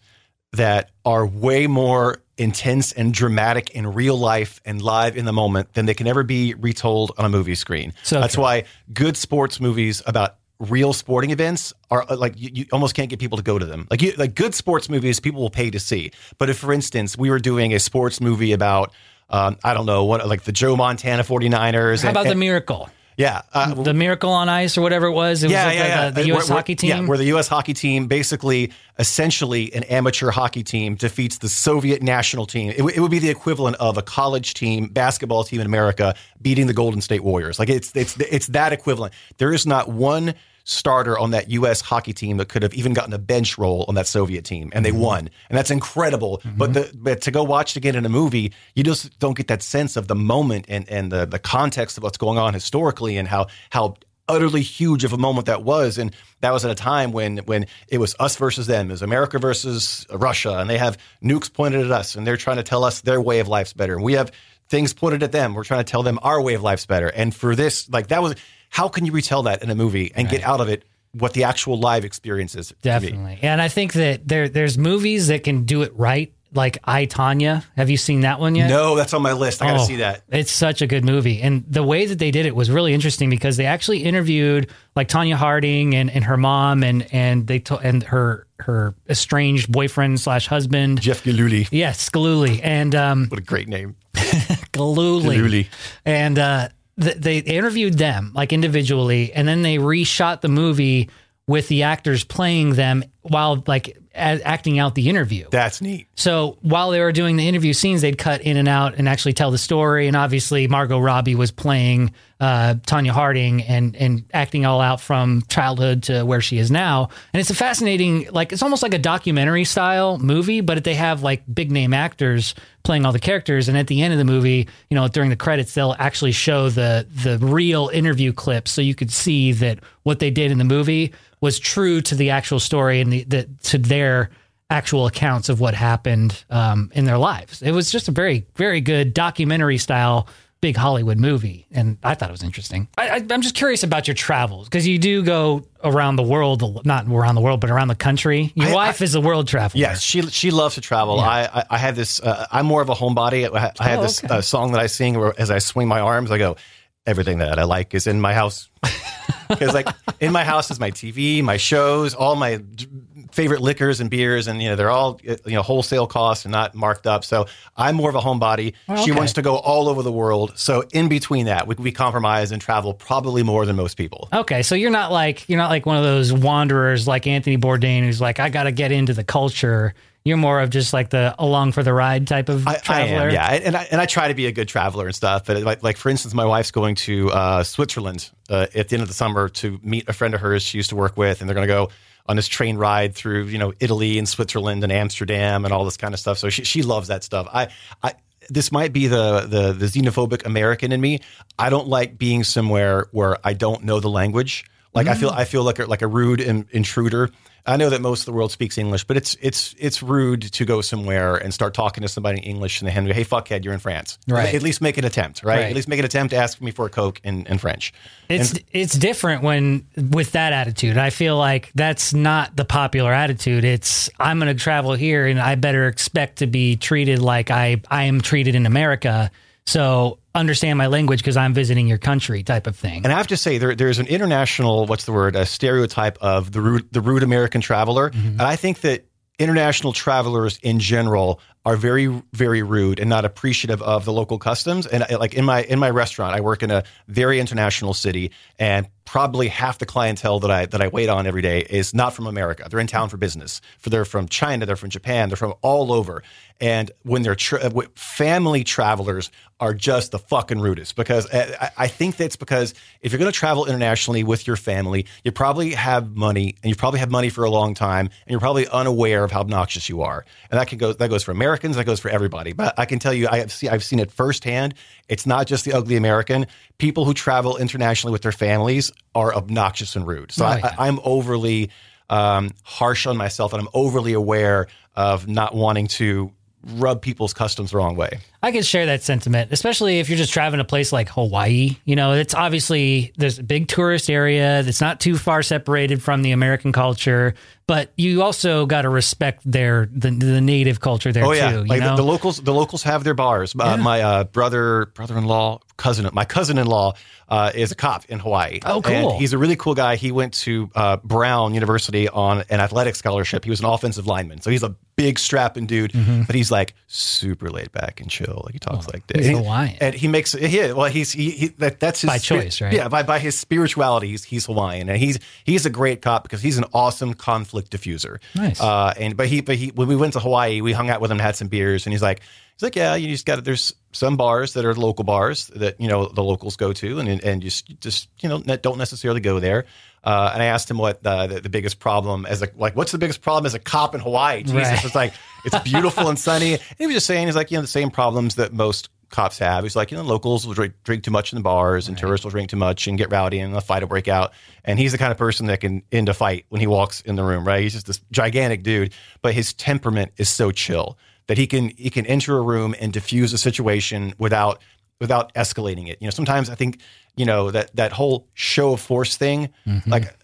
that are way more intense and dramatic in real life and live in the moment than they can ever be retold on a movie screen. So that's why good sports movies about real sporting events are uh, like you, you, almost can't get people to go to them. Like you, like good sports movies, people will pay to see. But if, for instance, we were doing a sports movie about um, I don't know what like the Joe Montana 49ers. How about and, the Miracle? Yeah, uh, the Miracle on Ice or whatever it was. It yeah, was yeah, the, yeah. The, the U.S. hockey team. Yeah, where the U.S. hockey team basically, essentially, an amateur hockey team defeats the Soviet national team. It, it, would be the equivalent of a college team, basketball team in America beating the Golden State Warriors. Like it's it's it's that equivalent. There is not one starter on that U.S. hockey team that could have even gotten a bench role on that Soviet team, and they mm-hmm. won, and that's incredible. Mm-hmm. But the but to go watch it again in a movie, you just don't get that sense of the moment and and the the context of what's going on historically and how how utterly huge of a moment that was. And that was at a time when when it was us versus them. It was america versus russia and they have nukes pointed at us and they're trying to tell us their way of life's better. And we have things pointed at them. We're trying to tell them our way of life's better. And for this like that was how can you retell that in a movie and get out of it what the actual live experience is? Definitely. And I think that there there's movies that can do it right, like I Tonya. Have you seen that one yet? no that's on my list i gotta Oh, see that It's such a good movie. And the way that they did it was really interesting because they actually interviewed like Tonya Harding and, and her mom and and they to, and her her estranged boyfriend slash husband. jeff Gillooly Yes, Gillooly. And um what a great name Gillooly. Gillooly. And uh th- they interviewed them like individually and then they reshot the movie with the actors playing them while like a- acting out the interview. that's neat So while they were doing the interview scenes, they'd cut in and out and actually tell the story. And obviously, Margot Robbie was playing uh, Tonya Harding and and acting all out from childhood to where she is now. And it's a fascinating, like it's almost like a documentary style movie, but they have like big name actors playing all the characters. And at the end of the movie, you know, during the credits, they'll actually show the the real interview clips, so you could see that what they did in the movie was true to the actual story and the, the to their actual accounts of what happened um, in their lives. It was just a very, very good documentary style, big Hollywood movie, and I thought it was interesting. I, I, I'm just curious about your travels because you do go around the world, not around the world, but around the country. Your I- wife is a world traveler. Yes, she she loves to travel. I, I I have this. Uh, I'm more of a homebody. I, I have Oh, this okay. uh, song that I sing where as I swing my arms, I go, "Everything that I like is in my house." Because like in my house is my TV, my shows, all my favorite liquors and beers, and you know they're all uh, you know wholesale costs and not marked up. So I'm more of a homebody. She okay. wants to go all over the world. So in between that, we, we compromise and travel probably more than most people. Okay, so you're not like you're not like one of those wanderers like Anthony Bourdain who's like I got to get into the culture. You're more of just like the along for the ride type of I, I traveler. am, yeah, and I, and I try to be a good traveler and stuff. But like, like for instance, my wife's going to uh, Switzerland uh, at the end of the summer to meet a friend of hers she used to work with, and they're going to go on this train ride through you know Italy and Switzerland and Amsterdam and all this kind of stuff. So she she loves that stuff. I I. This might be the, the the xenophobic American in me. I don't like being somewhere where I don't know the language. Like I feel mm. I feel like a, like a rude in, intruder. I know that most of the world speaks English, but it's it's it's rude to go somewhere and start talking to somebody in English and they hand you, hey fuckhead, you're in France. Right. At least make an attempt, right? Right. At least make an attempt to ask me for a Coke in, in French. It's it's different when with that attitude. I feel like that's not the popular attitude. It's I'm going to travel here and I better expect to be treated like I I am treated in America. So understand my language because I'm visiting your country type of thing. And I have to say, there, there's an international, what's the word, a stereotype of the rude, the rude American traveler. Mm-hmm. And I think that international travelers in general are very, very rude and not appreciative of the local customs. And like in my in my restaurant, I work in a very international city, and probably half the clientele that I that I wait on every day is not from America. They're in town for business. For they're from China, they're from Japan, they're from all over. And when they're tra- uh, family travelers are just the fucking rudest because uh, I, I think that's because if you're going to travel internationally with your family, you probably have money and you probably have money for a long time and you're probably unaware of how obnoxious you are. And that can go that goes for Americans, that goes for everybody. But I can tell you, I have seen, I've seen it firsthand. It's not just the ugly American. People who travel internationally with their families are obnoxious and rude. So I, I, I'm overly um, harsh on myself and I'm overly aware of not wanting to rub people's customs the wrong way. I can share that sentiment, especially if you're just traveling a place like Hawaii. You know, it's obviously there's a big tourist area that's not too far separated from the American culture, but you also got to respect their the, the native culture there Oh yeah, too. You like the, the locals. The locals have their bars. Uh, my uh, brother, brother-in-law, cousin, my cousin-in-law uh, is a cop in Hawaii. Oh, cool. And he's a really cool guy. He went to uh, Brown University on an athletic scholarship. He was an offensive lineman, so he's a big strapping dude. But he's like super laid back and chill. Like he talks like this. Oh, he's Hawaiian. and he makes he well he's he, he that, that's his By choice, right? Yeah, by by his spirituality, he's, he's Hawaiian, and he's he's a great cop because he's an awesome conflict diffuser. Nice. Uh, and but he but he when we went to Hawaii, we hung out with him, and had some beers, and he's like he's like yeah, you just got there's some bars that are local bars that you know the locals go to, and and just just you know don't necessarily go there. Uh, and I asked him what the, the, the biggest problem as a like what's the biggest problem as a cop in Hawaii? Jesus, Right. it's like it's beautiful and sunny. And he was just saying he's like you know the same problems that most cops have. He's like you know locals will drink, drink too much in the bars and tourists will drink too much and get rowdy and a fight will break out. And he's the kind of person that can end a fight when he walks in the room. Right? He's just this gigantic dude, but his temperament is so chill that he can he can enter a room and diffuse a situation without without escalating it. You know, sometimes I think you know that that whole show of force thing, mm-hmm. like.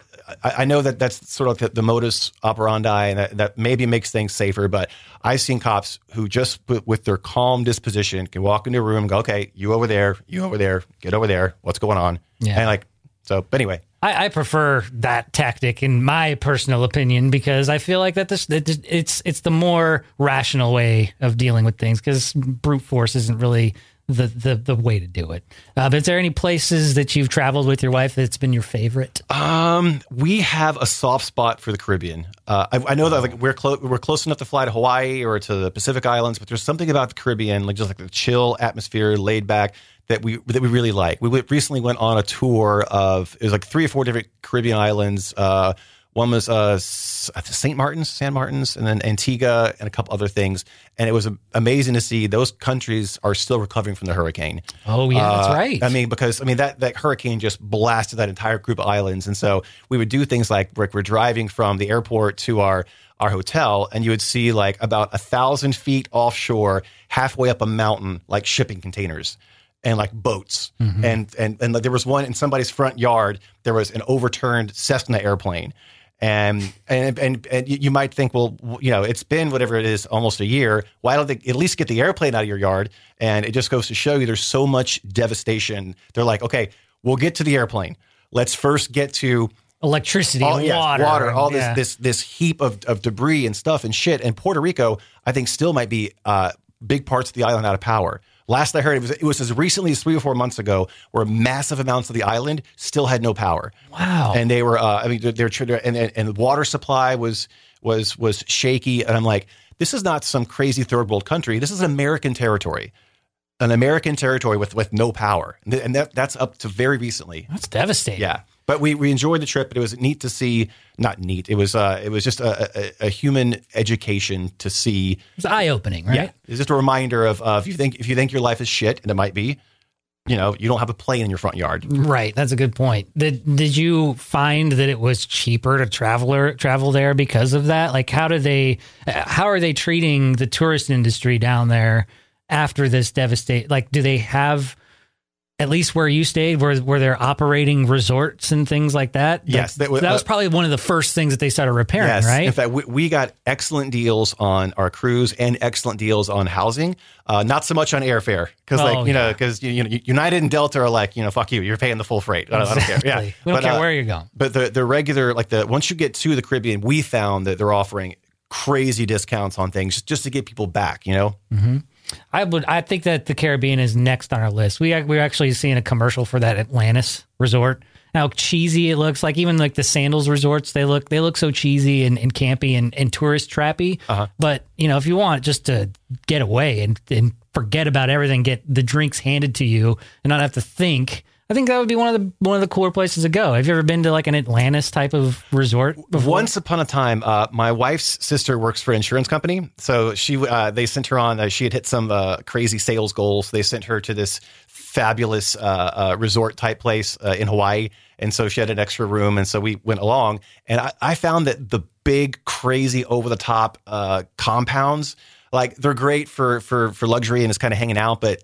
I, I know that that's sort of the, the modus operandi, and that, that maybe makes things safer. But I've seen cops who just with, with their calm disposition can walk into a room and go, "Okay, you over there, you over there, get over there. What's going on?" Yeah. And like, so. But anyway, I, I prefer that tactic in my personal opinion because I feel like that this that this- it's it's the more rational way of dealing with things because brute force isn't really the the, the way to do it. Uh, but is there any places that you've traveled with your wife that's been your favorite? Um, we have a soft spot for the Caribbean. Uh, I, I know that like we're close, we're close enough to fly to Hawaii or to the Pacific Islands, but there's something about the Caribbean, like just like the chill atmosphere, laid back, that we that we really like. We recently went on a tour of it was like three or four different Caribbean islands. Uh, one was uh, St. Martin's, San Martin's, and then Antigua, and a couple other things. And it was amazing to see those countries are still recovering from the hurricane. Oh yeah, that's Uh, right. I mean, because I mean that that hurricane just blasted that entire group of islands, and so we would do things like like we're driving from the airport to our our hotel, and you would see like about a thousand feet offshore, halfway up a mountain, like shipping containers and like boats, and and and there was one in somebody's front yard. There was an overturned Cessna airplane. And, and and and you might think, well, you know, it's been whatever it is, almost a year. Why don't they at least get the airplane out of your yard? And it just goes to show you there's so much devastation. They're like, okay, we'll get to the airplane. Let's first get to Electricity all, yes, water, water, all this yeah. this this heap of, of debris and stuff and shit. And Puerto Rico, I think, still might be uh, big parts of the island out of power. Last I heard, it was it was as recently as three or four months ago, where massive amounts of the island still had no power. Wow. And they were, uh, I mean, they're, they're and, and the water supply was was was shaky. And I'm like, this is not some crazy third world country. This is an American territory, an American territory with with no power, and, and that that's up to very recently. that's devastating. Yeah, but we, we enjoyed the trip. But it was neat to see. Not neat. It was uh, it was just a, a, a human education to see. it's eye opening, right? Yeah. It's just a reminder of uh, if you think if you think your life is shit, and it might be, you know, you don't have a plane in your front yard. Right, that's a good point. Did did you find that it was cheaper to traveler travel there because of that? Like, how do they, how are they treating the tourist industry down there after this devastate? Like, do they have at least where you stayed, where where they're operating resorts and things like that? Yes, that, was- that was uh, probably one of the first things that they started repairing, Yes. right? In fact, we, we got excellent deals on our cruise and excellent deals on housing. Uh, not so much on airfare because, Oh, like you know, because you, you know, United and Delta are like, you know, fuck you, you're paying the full freight. I don't, I don't care. Yeah, we don't But, care uh, where you're going. But the the regular like the once you get to the Caribbean, we found that they're offering crazy discounts on things just to get people back. You know, I would. I think that the Caribbean is next on our list. We we're actually seeing a commercial for that Atlantis resort. How cheesy it looks! Like even like the Sandals resorts, they look they look so cheesy and, and campy and, and tourist trappy. Uh-huh. But you know, if you want just to get away and and forget about everything, get the drinks handed to you, and not have to think. I think that would be one of the one of the cooler places to go. Have you ever been to like an Atlantis type of resort before? Once upon a time, uh, my wife's sister works for an insurance company, so she uh, they sent her on. Uh, she had hit some uh, crazy sales goals. They sent her to this fabulous uh, uh, resort type place in Hawaii, and so she had an extra room, and so we went along. And I, I found that the big, crazy, over the top compounds. Like they're great for for for luxury and it's kind of hanging out, but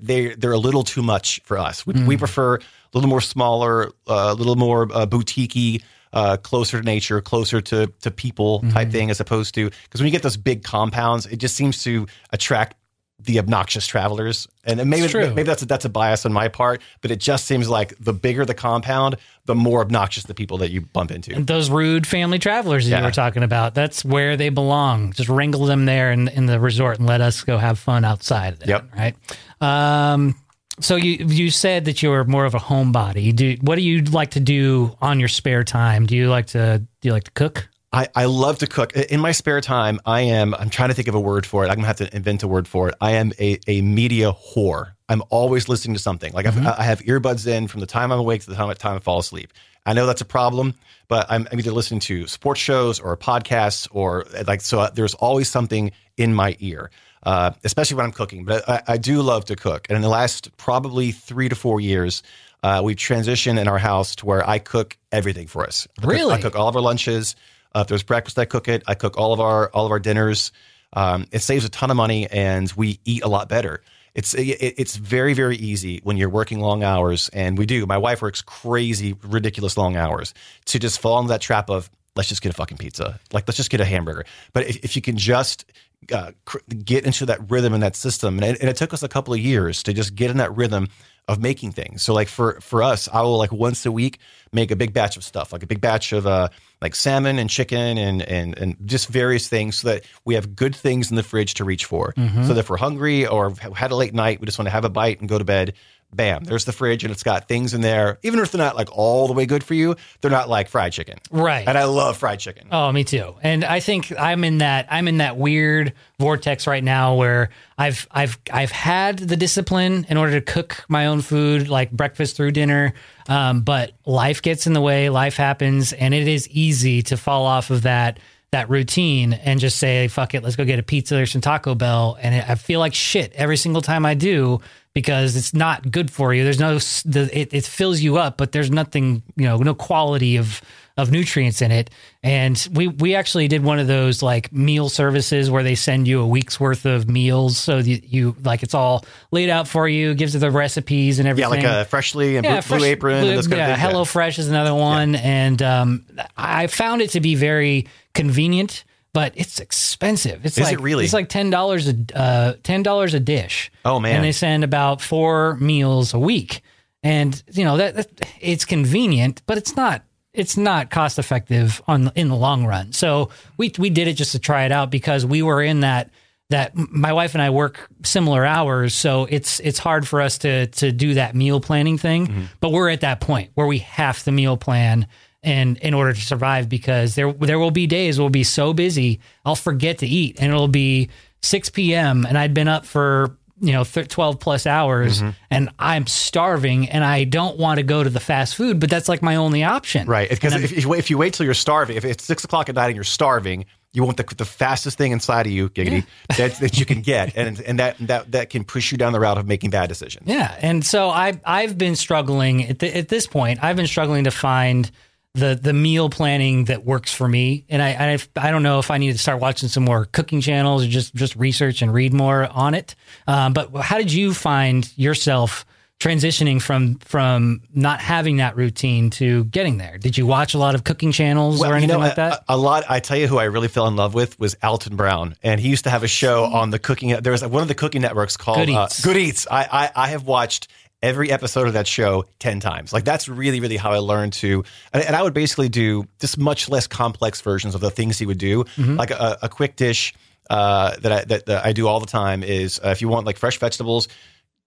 they they're a little too much for us. We, we prefer a little more smaller, uh, a little more uh, boutiquey, uh, closer to nature, closer to to people type thing, as opposed to because when you get those big compounds, it just seems to attract the obnoxious travelers. And maybe maybe that's a, that's a bias on my part, but it just seems like the bigger the compound, the more obnoxious the people that you bump into. those rude family travelers that you were talking about. That's where they belong. Just wrangle them there in, in the resort and let us go have fun outside. Of Yep. Right. Um, so you you said that you're more of a homebody. Do what do you like to do on your spare time? Do you like to do you like to cook? I, I love to cook. In my spare time, I am, I'm trying to think of a word for it. I'm going to have to invent a word for it. I am a, a media whore. I'm always listening to something. Like I've, I have earbuds in from the time I'm awake to the time, time I fall asleep. I know that's a problem, but I'm, I'm either listening to sports shows or podcasts or like so. uh, There's always something in my ear, uh, especially when I'm cooking. But I, I do love to cook, and in the last probably three to four years, uh, we've transitioned in our house to where I cook everything for us. I cook- Really? I cook all of our lunches. Uh, if there's breakfast, I cook it. I cook all of our all of our dinners. Um, it saves a ton of money, and we eat a lot better. It's it, it's very very easy when you're working long hours, and we do. My wife works crazy, ridiculous long hours to just fall into that trap of let's just get a fucking pizza, like let's just get a hamburger. But if, if you can just uh, cr- get into that rhythm and that system, and it, and it took us a couple of years to just get in that rhythm of making things. So like for for us, I will like once a week make a big batch of stuff, like a big batch of uh like salmon and chicken and and and just various things, so that we have good things in the fridge to reach for. So that if we're hungry or have had a late night, we just want to have a bite and go to bed. Bam! There's the fridge, and it's got things in there. Even if they're not like all the way good for you, they're not like fried chicken. Right. And I love fried chicken. Oh, me too. And I think I'm in that I'm in that weird vortex right now where I've I've I've had the discipline in order to cook my own food, like breakfast through dinner. Um, but life gets in the way, life happens, and it is easy to fall off of that that routine and just say, fuck it, let's go get a pizza or some Taco Bell. And I feel like shit every single time I do because it's not good for you. There's no, the, it, it fills you up, but there's nothing, you know, no quality of, of nutrients in it. And we, we actually did one of those like meal services where they send you a week's worth of meals. So you, you like, it's all laid out for you, gives you the recipes and everything. Yeah, like a freshly and blue, Fresh- blue apron. Blue- and those kind yeah. Hello Fresh is another one, and um, I found it to be very convenient, but it's expensive. It's Is like it really? It's like ten dollars a uh, ten dollars a dish. Oh, man. And they send about four meals a week, and you know that, that it's convenient, but it's not. It's not cost effective on in the long run. So we we did it just to try it out because we were in that that my wife and I work similar hours, so it's it's hard for us to to do that meal planning thing. Mm-hmm. But we're at that point where we have to meal plan and in order to survive because there there will be days we'll be so busy I'll forget to eat and it'll be 6 p.m. and I'd been up for you know th- 12 plus hours Mm-hmm. and I'm starving and I don't want to go to the fast food but that's like my only option Right. Because if, if, you wait- if you wait till you're starving, if it's six o'clock at night and you're starving, you want the, the fastest thing inside of you, giggity, that, that you can get. And, and that, that, that can push you down the route of making bad decisions. Yeah, and so I I've been struggling at, the, at this point. I've been struggling to find the the meal planning that works for me, and I I, I don't know if I need to start watching some more cooking channels or just just research and read more on it. Um, but how did you find yourself? transitioning from from not having that routine to getting there did you watch a lot of cooking channels or you anything know, like that A, a lot. I tell you who I really fell in love with was Alton Brown, and he used to have a show on the cooking. There was one of the cooking networks called Good uh, Eats. Good Eats. I, I I have watched every episode of that show ten times. Like that's really really how I learned to. And, and I would basically do just much less complex versions of the things he would do, Mm-hmm. like a, a quick dish. Uh, that I that, that I do all the time is uh, if you want like fresh vegetables,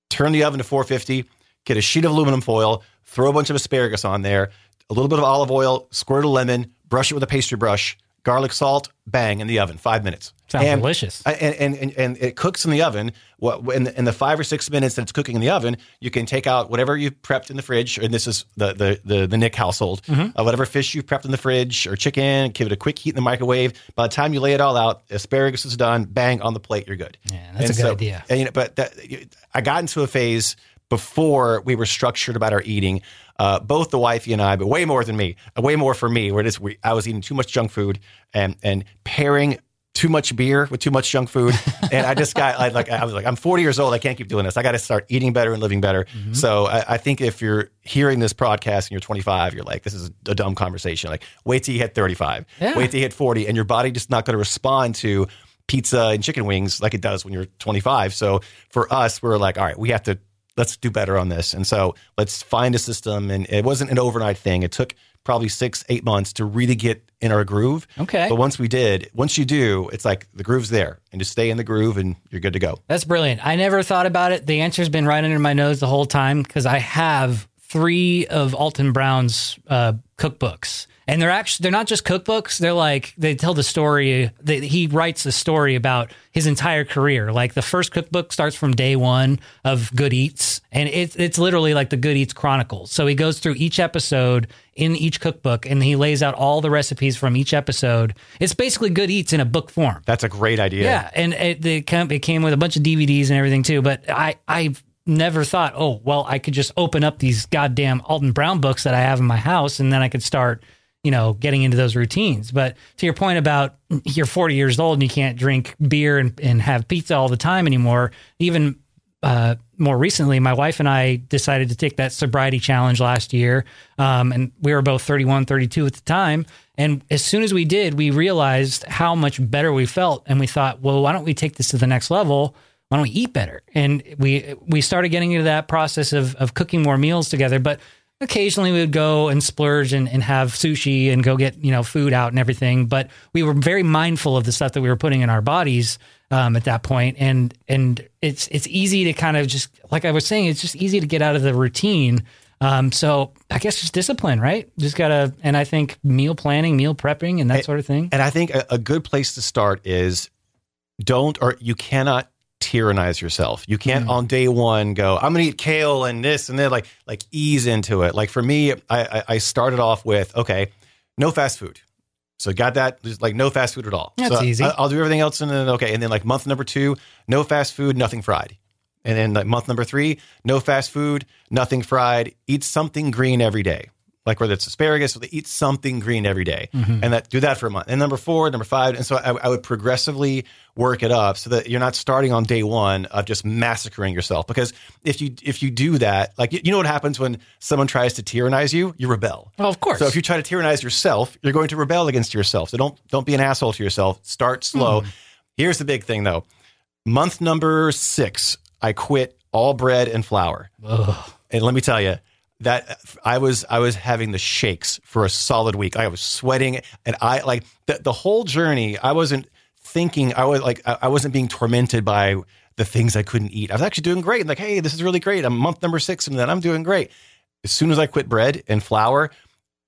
turn the oven to 450, get a sheet of aluminum foil, throw a bunch of asparagus on there, a little bit of olive oil, squirt a lemon, brush it with a pastry brush, garlic salt, bang in the oven, five minutes. Sounds And- delicious. and, and, and, and it cooks in the oven. What in the, in the five or six minutes that it's cooking in the oven, you can take out whatever you've prepped in the fridge, and this is the the the, the Nick household. Mm-hmm. Uh, whatever fish you've prepped in the fridge or chicken, give it a quick heat in the microwave. By the time you lay it all out, asparagus is done. Bang on the plate, you're good. Yeah, that's a good idea. And, you know, but that, I got into a phase before we were structured about our eating. Uh, both the wifey and I, but way more than me, uh, way more for me, where it is we, I was eating too much junk food and and pairing too much beer with too much junk food, and I just got I, like I was like I'm 40 years old, I can't keep doing this. I got to start eating better and living better. Mm-hmm. So I, I think if you're hearing this podcast and you're 25, you're like, this is a dumb conversation. Like, wait till you hit 35, Yeah. wait till you hit 40, and your body just not going to respond to pizza and chicken wings like it does when you're 25. So for us, we're like, all right, we have to let's do better on this. And so let's find a system. And it wasn't an overnight thing. It took probably six, eight months to really get in our groove. Okay. But once we did, once you do, it's like the groove's there and just stay in the groove and you're good to go. That's brilliant. I never thought about it. The answer's been right under my nose the whole time because I have three of Alton Brown's uh, cookbooks, and they're actually they're not just cookbooks. They're like they tell the story. He writes the story about his entire career. Like the first cookbook starts from day one of Good Eats, and it's it's literally like the Good Eats Chronicles. So he goes through each episode in each cookbook, and he lays out all the recipes from each episode. It's basically Good Eats in a book form. That's a great idea. Yeah, and it, it, came, it came with a bunch of DVDs and everything too. But I I've never thought, oh well, I could just open up these goddamn Alton Brown books that I have in my house, and then I could start you know, getting into those routines. But to your point about you're 40 years old and you can't drink beer and, and have pizza all the time anymore, even uh, more recently, my wife and I decided to take that sobriety challenge last year. Um, and we were both 31, 32 at the time. And as soon as we did, we realized how much better we felt. And we thought, well, why don't we take this to the next level? Why don't we eat better? And we we started getting into that process of of cooking more meals together. But occasionally we would go and splurge and, and have sushi and go get you know food out and everything but we were very mindful of the stuff that we were putting in our bodies um, at that point. And and it's it's easy to kind of just like i was saying it's just easy to get out of the routine. Um, so i guess just discipline right? Just gotta and i think meal planning meal prepping and that And- sort of thing. And I think a, a good place to start is don't or you cannot tyrannize yourself. You can't Mm. on day one go, I'm gonna eat kale and this and then like like ease into it. Like for me, I, I, I started off with okay, no fast food. So got that, like no fast food at all. That's so easy. I, will do everything else and then okay. And then like month number two, no fast food, nothing fried. And then like month number three, no fast food, nothing fried. Eat something green every day. Like whether it's asparagus, so they eat something green every day. Mm-hmm. and that do that for a month. And number four, number five, and so I, I would progressively work it up so that you're not starting on day one of just massacring yourself. Because if you if you do that, like you know what happens when someone tries to tyrannize you, you rebel. well of course So if you try to tyrannize yourself, you're going to rebel against yourself. So don't don't be an asshole to yourself. Start slow. Hmm. Here's the big thing though. Month number six, I quit all bread and flour. Ugh. And let me tell you that I was I was having the shakes for a solid week. I was sweating, and I like the, the whole journey. I wasn't thinking. I was like I I wasn't being tormented by the things I couldn't eat. I was actually doing great. Like, hey, this is really great. I'm month number six, and then I'm doing great. As soon as I quit bread and flour,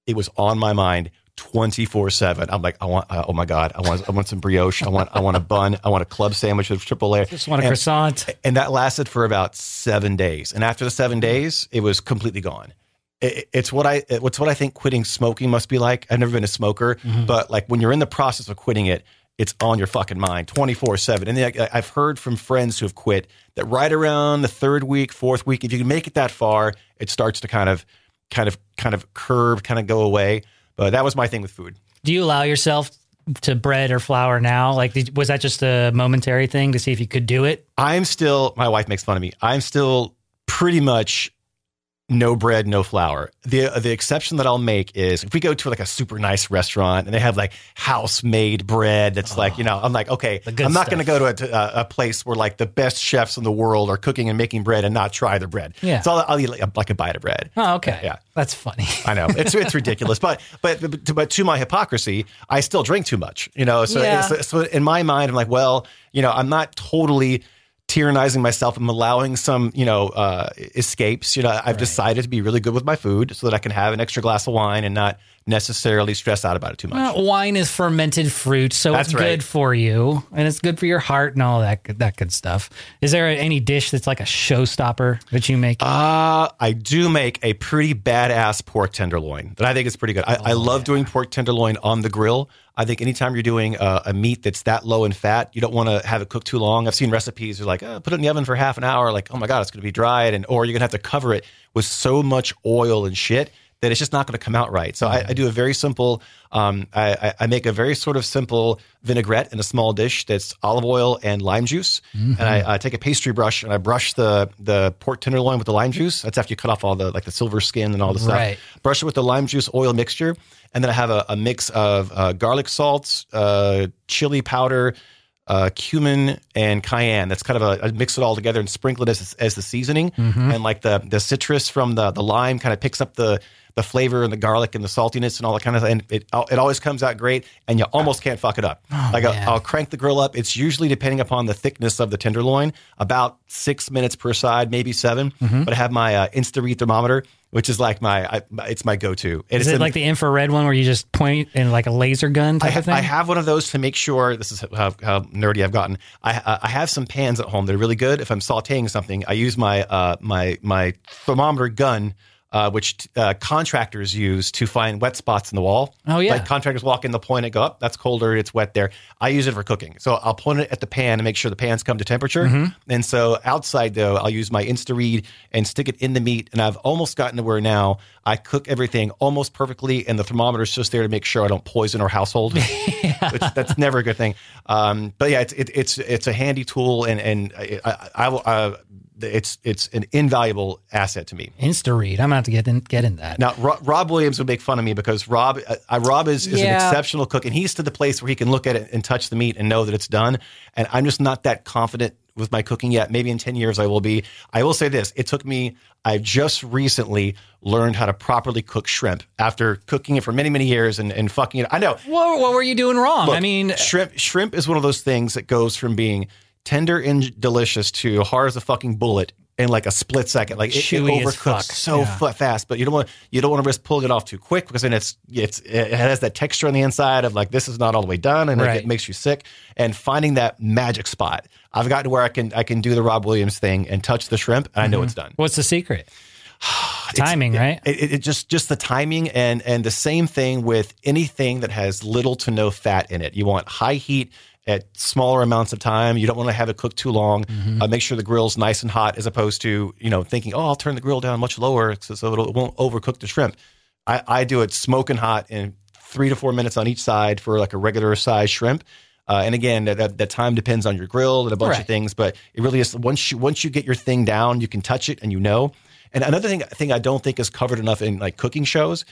it was on my mind 24 7 i'm like i want uh, oh my god i want i want some brioche i want i want a bun i want a club sandwich with triple layer just want a And- croissant and that lasted for about seven days. And after the seven days, it was completely gone. It, it's what I it's what I think quitting smoking must be like. I've never been a smoker, but like when you're in the process of quitting it, it's on your fucking mind 24 seven. And I- I've heard from friends who have quit that right around the third week, fourth week, if you can make it that far, it starts to kind of, kind of, kind of curve, kind of go away. But that was my thing with food. do you allow yourself to bread or flour now like did, was that just a momentary thing to see if you could do it I'm still, my wife makes fun of me. I'm still pretty much no bread, no flour. The the exception that I'll make is if we go to like a super nice restaurant and they have like house made bread that's like, you know, I'm like, okay, I'm not going to go to a, a, place where like the best chefs in the world are cooking and making bread and not try the bread. Yeah. So I'll, I'll eat like a, like a bite of bread. oh okay Yeah. that's funny I know it's it's ridiculous, but but but to, but to my hypocrisy, I still drink too much. You know, so Yeah. so, so in my mind, I'm like, well, you know, I'm not totally tyrannizing myself. I'm allowing some, you know, uh, escapes. You know, I've decided to be really good with my food so that I can have an extra glass of wine and not necessarily stress out about it too much. Well, wine is fermented fruit, so That's it's right. good for you, and it's good for your heart and all that good, that good stuff. Is there any dish that's like a showstopper that you make? Uh, I do make a pretty badass pork tenderloin that I think is pretty good. I, I Oh, love doing pork tenderloin on the grill. I think anytime you're doing a, a meat that's that low in fat, you don't want to have it cooked too long. I've seen recipes are like, oh, put it in the oven for half an hour. Like, oh my God, it's going to be dried. And, or you're going to have to cover it with so much oil and shit that it's just not going to come out right. So I, I do a very simple, um, I, I- I make a very sort of simple vinaigrette in a small dish that's olive oil and lime juice. And I, I take a pastry brush and I brush the, the pork tenderloin with the lime juice. That's after you cut off all the, like the silver skin and all the Right. stuff. Brush it with the lime juice oil mixture. And then I have a, a mix of uh, garlic salts, uh, chili powder, uh, cumin and cayenne. That's kind of a, I mix it all together and sprinkle it as, as the seasoning. And like the the citrus from the the lime kind of picks up the the flavor and the garlic and the saltiness and all that kind of thing. And it it always comes out great, and you almost can't fuck it up. like man. I'll, I'll crank the grill up. It's usually depending upon the thickness of the tenderloin, about six minutes per side, maybe 7 But I have my uh, Insta Read thermometer. which is like my, I, it's my go-to. And Is it's it in- like the infrared one where you just point in like a laser gun type I, of thing? I have one of those to make sure. This is how, how nerdy I've gotten. I, I I have some pans at home that are really good. If I'm sautéing something, I use my uh, my my thermometer gun, uh, which uh, contractors use to find wet spots in the wall. Oh, yeah. like contractors walk in, they'll point it, go up. That's colder. It's wet there. I use it for cooking, so I'll point it at the pan and make sure the pans come to temperature. Mm-hmm. And so outside though, I'll use my InstaRead and stick it in the meat. And I've almost gotten to where now I cook everything almost perfectly, and the thermometer's just there to make sure I don't poison our household. which that's never a good thing. Um, but yeah, it's it, it's it's a handy tool, and and I, I, I will. It's it's an invaluable asset to me. Insta read. I'm gonna have to get in get in that. Now, Ro- Rob Williams would make fun of me because Rob, uh, uh, Rob is, is an exceptional cook, and he's to the place where he can look at it and touch the meat and know that it's done. And I'm just not that confident with my cooking yet. Maybe in ten years I will be. I will say this: it took me. I just recently learned how to properly cook shrimp after cooking it for many, many years and, and fucking it. I know What, what were you doing wrong? I mean, shrimp shrimp is one of those things that goes from being tender and delicious to hard as a fucking bullet in like a split second. Like it, it Chewy overcooks so Yeah. fast, but you don't want you don't want to risk pulling it off too quick because then it's it's it has that texture on the inside of like this is not all the way done and like, it makes you sick. And finding that magic spot, I've gotten to where I can I can do the Rob Williams thing and touch the shrimp and I know it's mm-hmm. done. what's the secret? Timing, right? It, it, it just just the timing and and the same thing with anything that has little to no fat in it. You want high heat at smaller amounts of time. You don't want to have it cook too long. Uh, make sure the grill's nice and hot, as opposed to you know thinking, oh, I'll turn the grill down much lower so, so it'll, it won't overcook the shrimp. I, I do it smoking hot in three to four minutes on each side for like a regular size shrimp. Uh, and again, that, that, that time depends on your grill and a bunch Right. of things, but it really is once you once you get your thing down, you can touch it and you know. And another thing thing I don't think is covered enough in like cooking shows,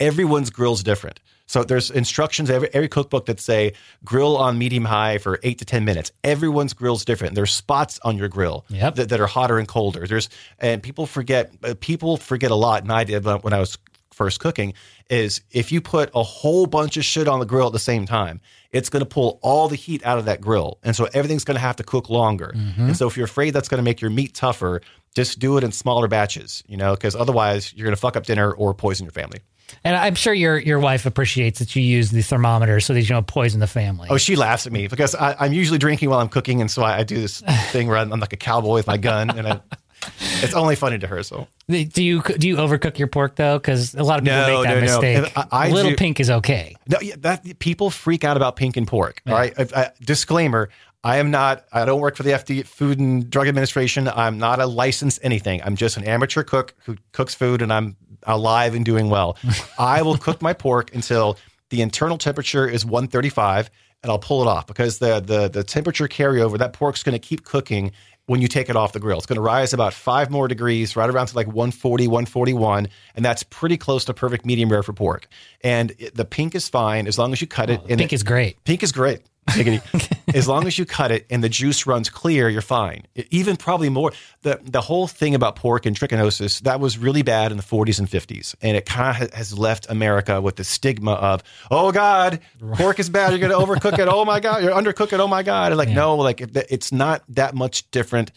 everyone's grill's different. So there's instructions every every cookbook that say grill on medium high for eight to ten minutes. Everyone's grill's different. There's spots on your grill Yep. that, that are hotter and colder. There's and people forget uh, people forget a lot, and I did when when I was first cooking is if you put a whole bunch of shit on the grill at the same time, it's going to pull all the heat out of that grill. And so everything's going to have to cook longer. And so if you're afraid that's going to make your meat tougher, just do it in smaller batches, you know, because otherwise you're going to fuck up dinner or poison your family. And I'm sure your your wife appreciates that you use the thermometer so that you don't poison the family. Oh, she laughs at me because I, I'm usually drinking while I'm cooking. And so I, I do this thing where I'm, I'm like a cowboy with my gun. And I, it's only funny to her. So do you do you overcook your pork though? Because a lot of people No, make that no, no. mistake. If I- I Little do- pink is okay. No, yeah, that people freak out about pink and pork. All right. I, uh, disclaimer: I am not. I don't work for the FDA, Food and Drug Administration. I'm not a licensed anything. I'm just an amateur cook who cooks food, and I'm alive and doing well. I will cook my pork until the internal temperature is 135, and I'll pull it off because the the the temperature carryover that pork's going to keep cooking when you take it off the grill. It's going to rise about five more degrees, right around to like 140, 141. And that's pretty close to perfect medium rare for pork. And it, the pink is fine as long as you cut it. Oh, and Pink it- is great. Pink is great. As long as you cut it and the juice runs clear, you're fine. Even probably more. The the whole thing about pork and trichinosis that was really bad in the 40s and 50s, and it kind of has left America with the stigma of, oh God, pork is bad. You're going to overcook it. Oh my God, you're undercook it. Oh my God. And like no, like it's not that much different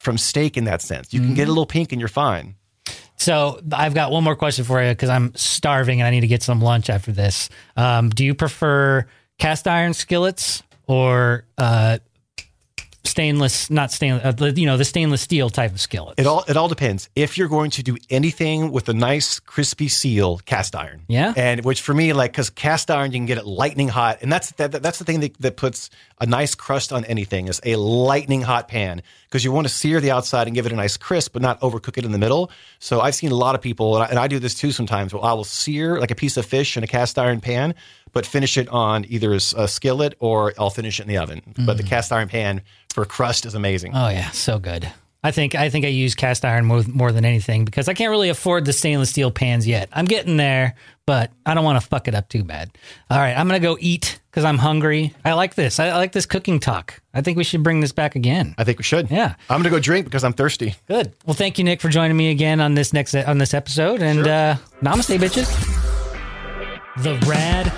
from steak in that sense. You can get a little pink and you're fine. So I've got one more question for you because I'm starving and I need to get some lunch after this. Um, do you prefer cast iron skillets or uh, stainless? Not stainless. Uh, you know the stainless steel type of skillets. It all it all depends. If you're going to do anything with a nice crispy seal, cast iron. Yeah? and which for me, like, because cast iron you can get it lightning hot, and that's that, that- that's the thing that, that puts a nice crust on anything is a lightning hot pan because you want to sear the outside and give it a nice crisp, but not overcook it in the middle. So I've seen a lot of people, and I, and I do this too sometimes. Well, I will sear like a piece of fish in a cast iron pan, but finish it on either a skillet or I'll finish it in the oven. But the cast iron pan for crust is amazing. Oh yeah, so good. I think I think I use cast iron more more than anything because I can't really afford the stainless steel pans yet. I'm getting there, but I don't want to fuck it up too bad. All right, I'm gonna go eat because I'm hungry. I like this. I, I like this cooking talk. I think we should bring this back again. I think we should. Yeah. I'm gonna go drink because I'm thirsty. Good. Well, thank you, Nick, for joining me again on this next on this episode. And uh, namaste, bitches. The Rad